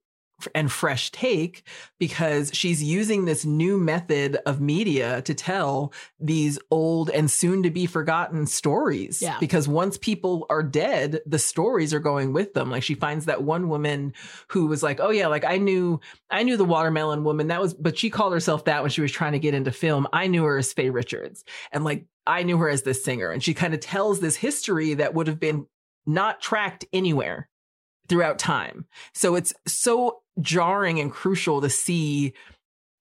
and fresh take because she's using this new method of media to tell these old and soon to be forgotten stories. Yeah. Because once people are dead, the stories are going with them. Like she finds that one woman who was like, "Oh yeah, like I knew I knew the watermelon woman. That was but she called herself that when she was trying to get into film. I knew her as Faye Richards. And like I knew her as this singer and she kind of tells this history that would have been not tracked anywhere throughout time. So it's so jarring and crucial to see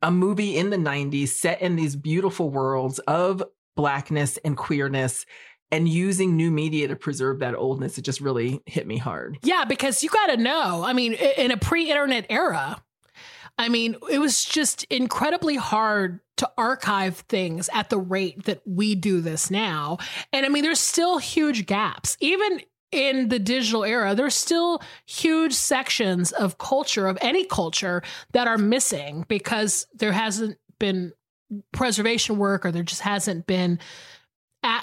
a movie in the 90s set in these beautiful worlds of blackness and queerness and using new media to preserve that oldness. It just really hit me hard. Yeah, because you got to know. I mean, in a pre-internet era, I mean, it was just incredibly hard to archive things at the rate that we do this now. And I mean, there's still huge gaps. Even in the digital era, there's still huge sections of culture, of any culture, that are missing because there hasn't been preservation work or there just hasn't been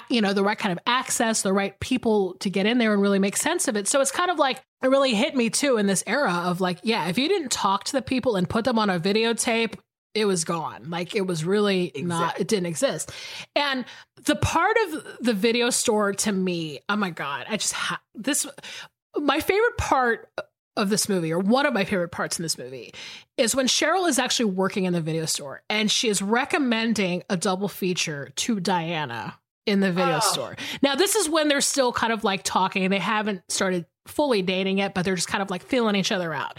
you know the right kind of access the right people to get in there and really make sense of it. So it's kind of like it really hit me too in this era of like yeah if you didn't talk to the people and put them on a videotape it was gone like it was really not it didn't exist and the part of the video store to me oh my god i just ha- this my favorite part of this movie, or one of my favorite parts in this movie, is when Cheryl is actually working in the video store and she is recommending a double feature to Diana in the video Oh. store. Now, this is when they're still kind of like talking. They haven't started fully dating yet, but they're just kind of like feeling each other out.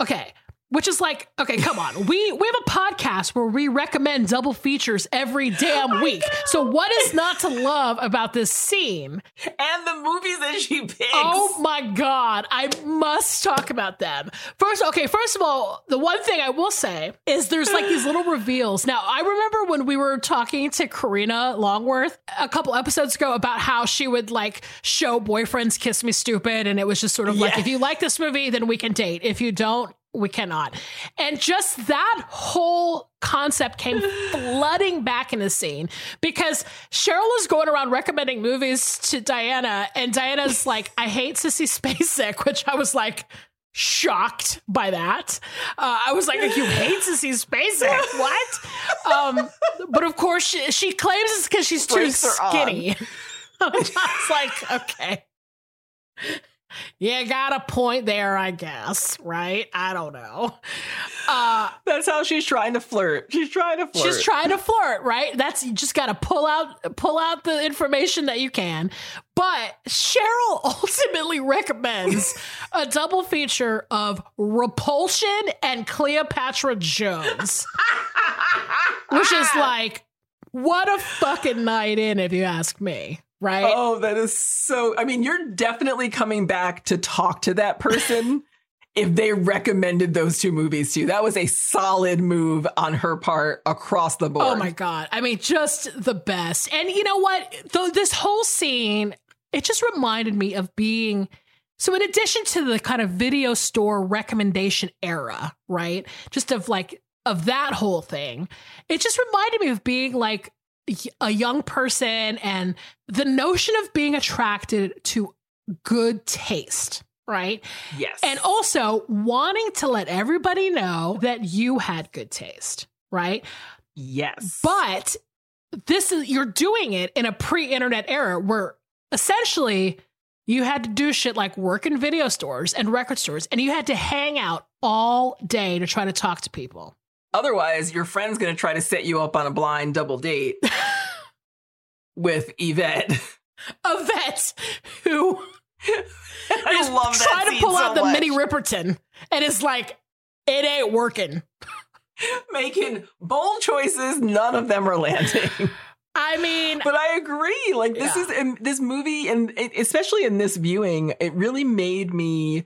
Okay. Which is like, okay, come on. We we have a podcast where we recommend double features every damn oh week. So what is not to love about this scene? And the movies that she picks. Oh my god, I must talk about them. First, okay, first of all, the one thing I will say is there's like these little reveals. Now, I remember when we were talking to Karina Longworth a couple episodes ago about how she would like show boyfriends kiss me stupid and it was just sort of like if you like this movie then we can date. If you don't, we cannot. And just that whole concept came flooding back in the scene because Cheryl is going around recommending movies to Diana, and Diana's like, I hate Sissy Spacek, which I was like, shocked by that. Uh, I was like, you hate to see SpaceX. What? Um, but of course, she, she claims it's because she's too Brakes are on. skinny. I was like, okay. Yeah, got a point there, I guess, right? I don't know. Uh, That's how she's trying to flirt. She's trying to flirt. She's trying to flirt, right? That's you just got to pull out pull out the information that you can. But Cheryl ultimately recommends a double feature of Repulsion and Cleopatra Jones, which is like what a fucking night in, if you ask me. Right? Oh, that is so. I mean, you're definitely coming back to talk to that person if they recommended those two movies to you. That was a solid move on her part across the board. Oh my god! I mean, just the best. And you know what? Though this whole scene, it just reminded me of being. So, in addition to the kind of video store recommendation era, right? Just of like of that whole thing, it just reminded me of being like a young person and the notion of being attracted to good taste, right? Yes. And also wanting to let everybody know that you had good taste, right? Yes. But this is you're doing it in a pre-internet era where essentially you had to do shit like work in video stores and record stores and you had to hang out all day to try to talk to people. Otherwise, your friend's going to try to set you up on a blind double date with Yvette. A vet who I is love that trying to pull so out the Minnie Riperton and it's like it ain't working. Making bold choices, none of them are landing. I mean, but I agree. Like this Yeah. is in this movie, and it, especially in this viewing, it really made me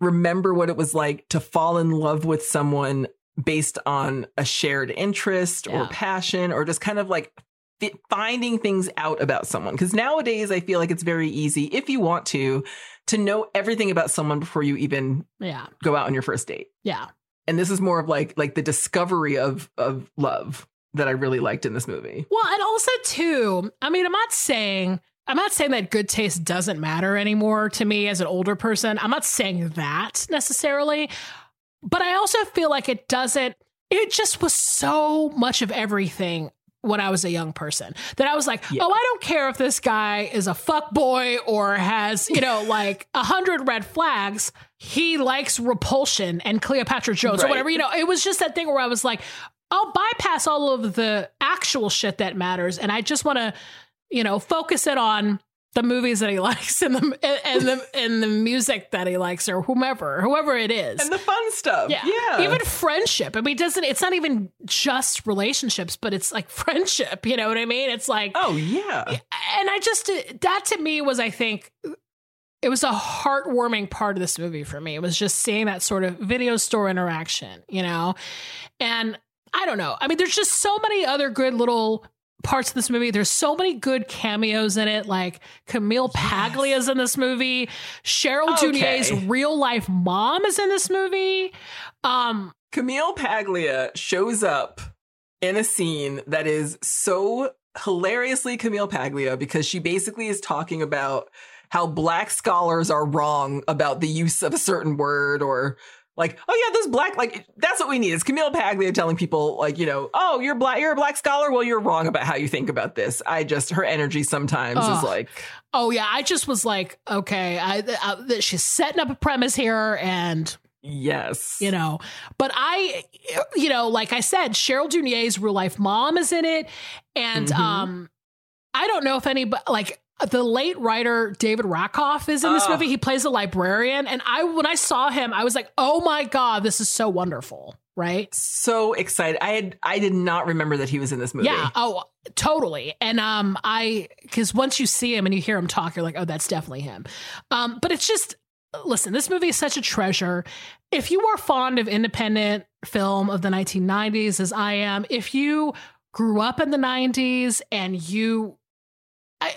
remember what it was like to fall in love with someone based on a shared interest or passion, or just kind of like fi- finding things out about someone. Because nowadays, I feel like it's very easy, if you want to, to know everything about someone before you even yeah, go out on your first date. yeah. And this is more of like like the discovery of of love that I really liked in this movie. Well, and also too, I mean, I'm not saying I'm not saying that good taste doesn't matter anymore to me as an older person. I'm not saying that necessarily. But I also feel like it doesn't it just was so much of everything when I was a young person that I was like, Yeah. oh, I don't care if this guy is a fuck boy or has, you know, like a hundred red flags. He likes repulsion and Cleopatra Jones or whatever. You know, it was just that thing where I was like, I'll bypass all of the actual shit that matters, and I just want to, you know, focus it on the movies that he likes and the and, and the and the music that he likes or whomever, whoever it is. And the fun stuff. yeah. Yeah. even friendship. I mean, it doesn't it's not even just relationships, but it's like friendship. You know what I mean? It's like, Oh yeah. and I just that to me was, I think, it was a heartwarming part of this movie for me. It was just seeing that sort of video store interaction, you know, and I don't know. I mean, there's just so many other good little parts of this movie. There's so many good cameos in it. Like Camille Paglia's in this movie. Cheryl Okay. Dunye's real life mom is in this movie. Um, Camille Paglia shows up in a scene that is so hilariously Camille Paglia because she basically is talking about how black scholars are wrong about the use of a certain word or like, oh yeah, those black like that's what we need. It's Camille Paglia telling people like, you know, oh you're black, you're a black scholar. Well, you're wrong about how you think about this. I just her energy sometimes is like, oh yeah, I just was like, okay, I, I she's setting up a premise here and yes, you know but i you know like i said cheryl dunye's real life mom is in it and Mhm. um i don't know if any but like the late writer david rakoff is in this Oh. movie. He plays a librarian. And i when i saw him i was like oh my god this is so wonderful right? So excited. I had I did not remember that he was in this movie. yeah. Oh totally. And um i because once you see him and you hear him talk you're like oh that's definitely him. Um but it's just listen this movie is such a treasure. If you are fond of independent film of the 1990s as i am if you grew up in the 90s and you I,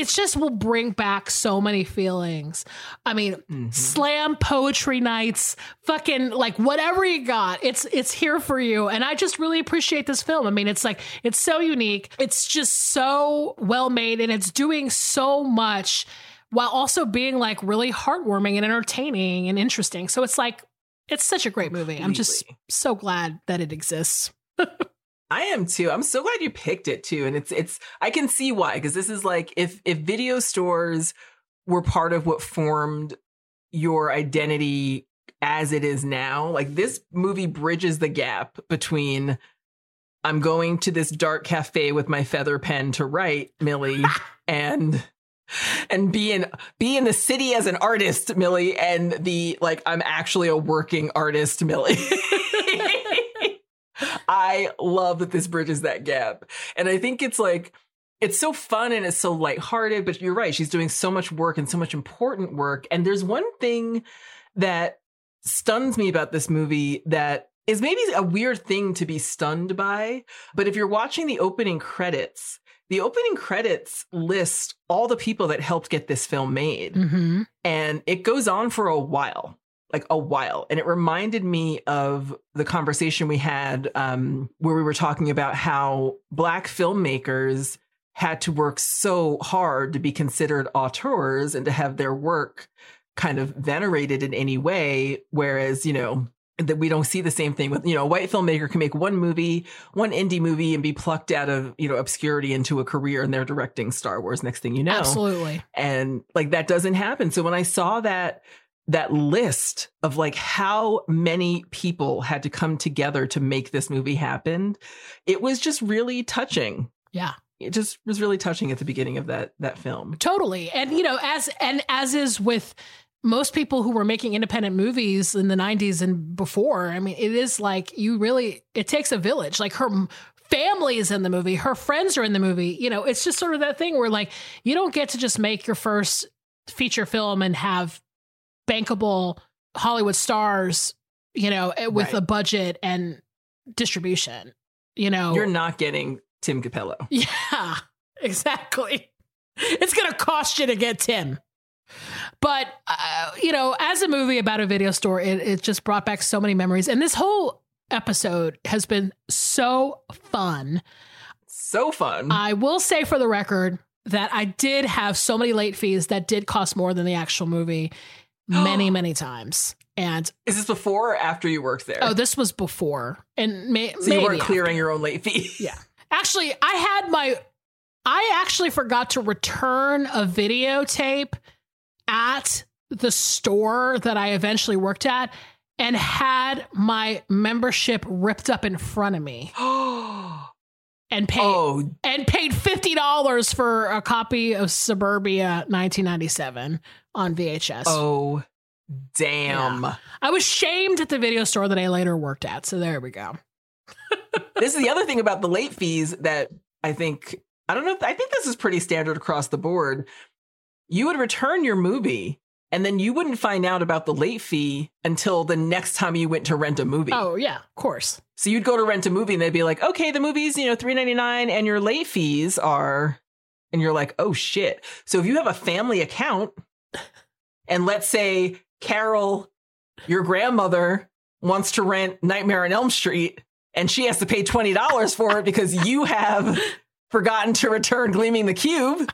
it just will bring back so many feelings. I mean, Mhm. slam poetry nights, fucking like whatever you got. It's it's here for you. And I just really appreciate this film. I mean, it's like it's so unique. It's just so well made and it's doing so much while also being like really heartwarming and entertaining and interesting. So it's like it's such a great movie. I'm just so glad that it exists. I am too. I'm so glad you picked it too. And it's it's I can see why because this is like if if video stores were part of what formed your identity as it is now, like this movie bridges the gap between I'm going to this dark cafe with my feather pen to write, Millie, and and be in be in the city as an artist, Millie, and the like I'm actually a working artist, Millie. I love that this bridges that gap. And I think it's like it's so fun and it's so lighthearted, but you're right. She's doing so much work and so much important work. And there's one thing that stuns me about this movie that is maybe a weird thing to be stunned by. But if you're watching the opening credits, the opening credits list all the people that helped get this film made. Mm-hmm. And it goes on for a while, like a while. And it reminded me of the conversation we had um, where we were talking about how Black filmmakers had to work so hard to be considered auteurs and to have their work kind of venerated in any way. Whereas, you know, that we don't see the same thing with, you know, a white filmmaker can make one movie, one indie movie and be plucked out of, you know, obscurity into a career and they're directing Star Wars next thing you know Absolutely. and like that doesn't happen so when i saw that that list of like how many people had to come together to make this movie happen it was just really touching Yeah. it just was really touching at the beginning of that that film Totally. And you know, as and as is with most people who were making independent movies in the 90s and before, I mean, it is like you really it takes a village. Like her family is in the movie, her friends are in the movie. You know, it's just sort of that thing where like you don't get to just make your first feature film and have bankable Hollywood stars, you know, eh, with Right. a budget and distribution. You know, you're not getting tim cappello yeah, exactly. It's going to cost you to get Tim. But, uh, you know, as a movie about a video store, it, it just brought back so many memories. And this whole episode has been so fun. so fun I will say for the record that I did have so many late fees that did cost more than the actual movie many, many times. And is this before or after you worked there oh, this was before. And may, so you weren't after. clearing your own late fee Yeah. Actually, I had my I actually forgot to return a videotape at the store that I eventually worked at and had my membership ripped up in front of me and paid oh and paid $50 for a copy of Suburbia 1997 on VHS. oh damn I was shamed at the video store that I later worked at. So there we go. this is the other thing about the late fees that I think I don't know. If, I think this is pretty standard across the board. You would return your movie, and then you wouldn't find out about the late fee until the next time you went to rent a movie. Oh, yeah, of course. So you'd go to rent a movie, and they'd be like, "Okay, the movie's you know three ninety nine, and your late fees are," and you're like, "Oh shit!" So if you have a family account, and let's say Carol, your grandmother, wants to rent Nightmare on Elm Street, and she has to pay twenty dollars for it because you have forgotten to return Gleaming the Cube.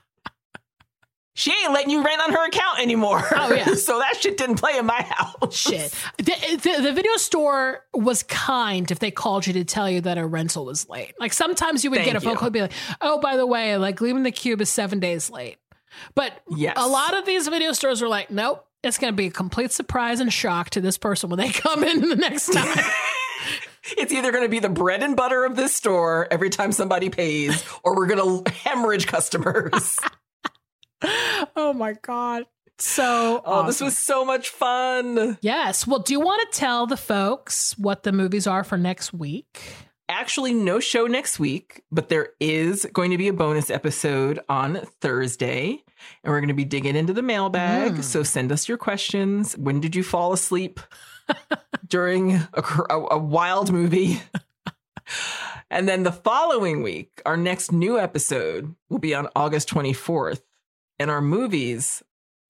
She ain't letting you rent on her account anymore. Oh, yeah. so that shit didn't play in my house. Shit. The, the, the video store was kind if they called you to tell you that a rental was late. Like sometimes you would Thank get a phone call and be like, oh, by the way, like Gleaming the Cube is seven days late. But Yes. a lot of these video stores are like, nope, it's going to be a complete surprise and shock to this person when they come in the next time. It's either going to be the bread and butter of this store every time somebody pays, or we're going to hemorrhage customers. oh my God. So, oh, this was so much fun. Yes. Well, do you want to tell the folks what the movies are for next week? Actually, no show next week, but there is going to be a bonus episode on Thursday, and we're going to be digging into the mailbag. Mm. So send us your questions. When did you fall asleep during a, a, a wild movie? and then the following week, our next new episode will be on August 24th. And our movies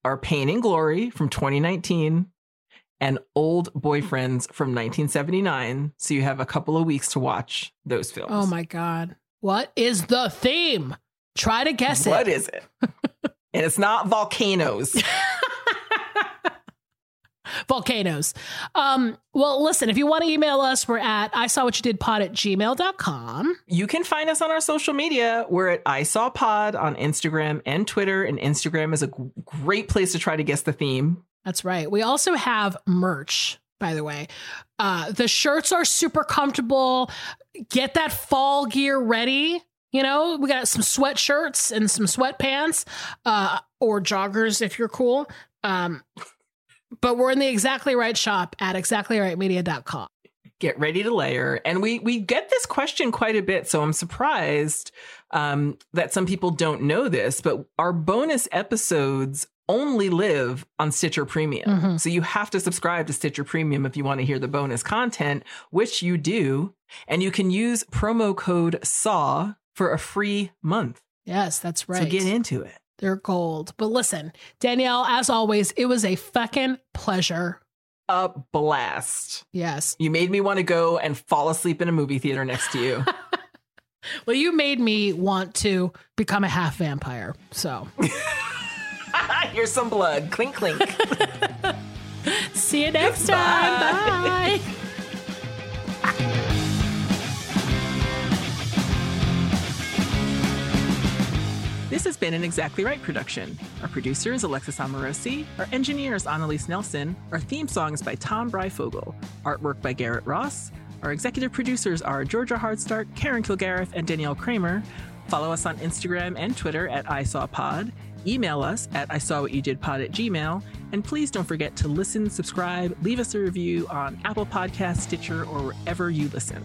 are Pain and Glory from 2019 and Old Boyfriends from 1979. So you have a couple of weeks to watch those films. Oh my God. What is the theme? Try to guess What it. is it? And it's not volcanoes. volcanoes. Um, well, listen, if you want to email us, we're at I saw what you did pod at gmail.com. You can find us on our social media. We're at I saw pod on Instagram and Twitter. And Instagram is a g- great place to try to guess the theme. That's right. We also have merch, by the way. Uh, the shirts are super comfortable. Get that fall gear ready. You know, we got some sweatshirts and some sweatpants, uh, or joggers if you're cool. Um, but we're in the exactly right shop at exactlyrightmedia.com. Get ready to layer. And we we get this question quite a bit, so I'm surprised um, that some people don't know this, but our bonus episodes only live on Stitcher Premium. Mhm. So you have to subscribe to Stitcher Premium if you want to hear the bonus content, which you do. And you can use promo code SAW for a free month. Yes, that's right. So get into it. They're gold. But listen, Danielle, as always, it was a fucking pleasure. A blast. Yes. You made me want to go and fall asleep in a movie theater next to you. Well, you made me want to become a half vampire. So Here's some blood. Clink, clink. see you next time. Bye. This has been an Exactly Right production. Our producer is Alexis Amorosi. Our engineer is Annalise Nelson. Our theme song is by Tom Breyfogle. Artwork by Garrett Ross. Our executive producers are Georgia Hardstark, Karen Kilgariff, and Danielle Kramer. Follow us on Instagram and Twitter at ISawPod. Email us at I saw what you did pod at Gmail. And please don't forget to listen, subscribe, leave us a review on Apple Podcasts, Stitcher, or wherever you listen.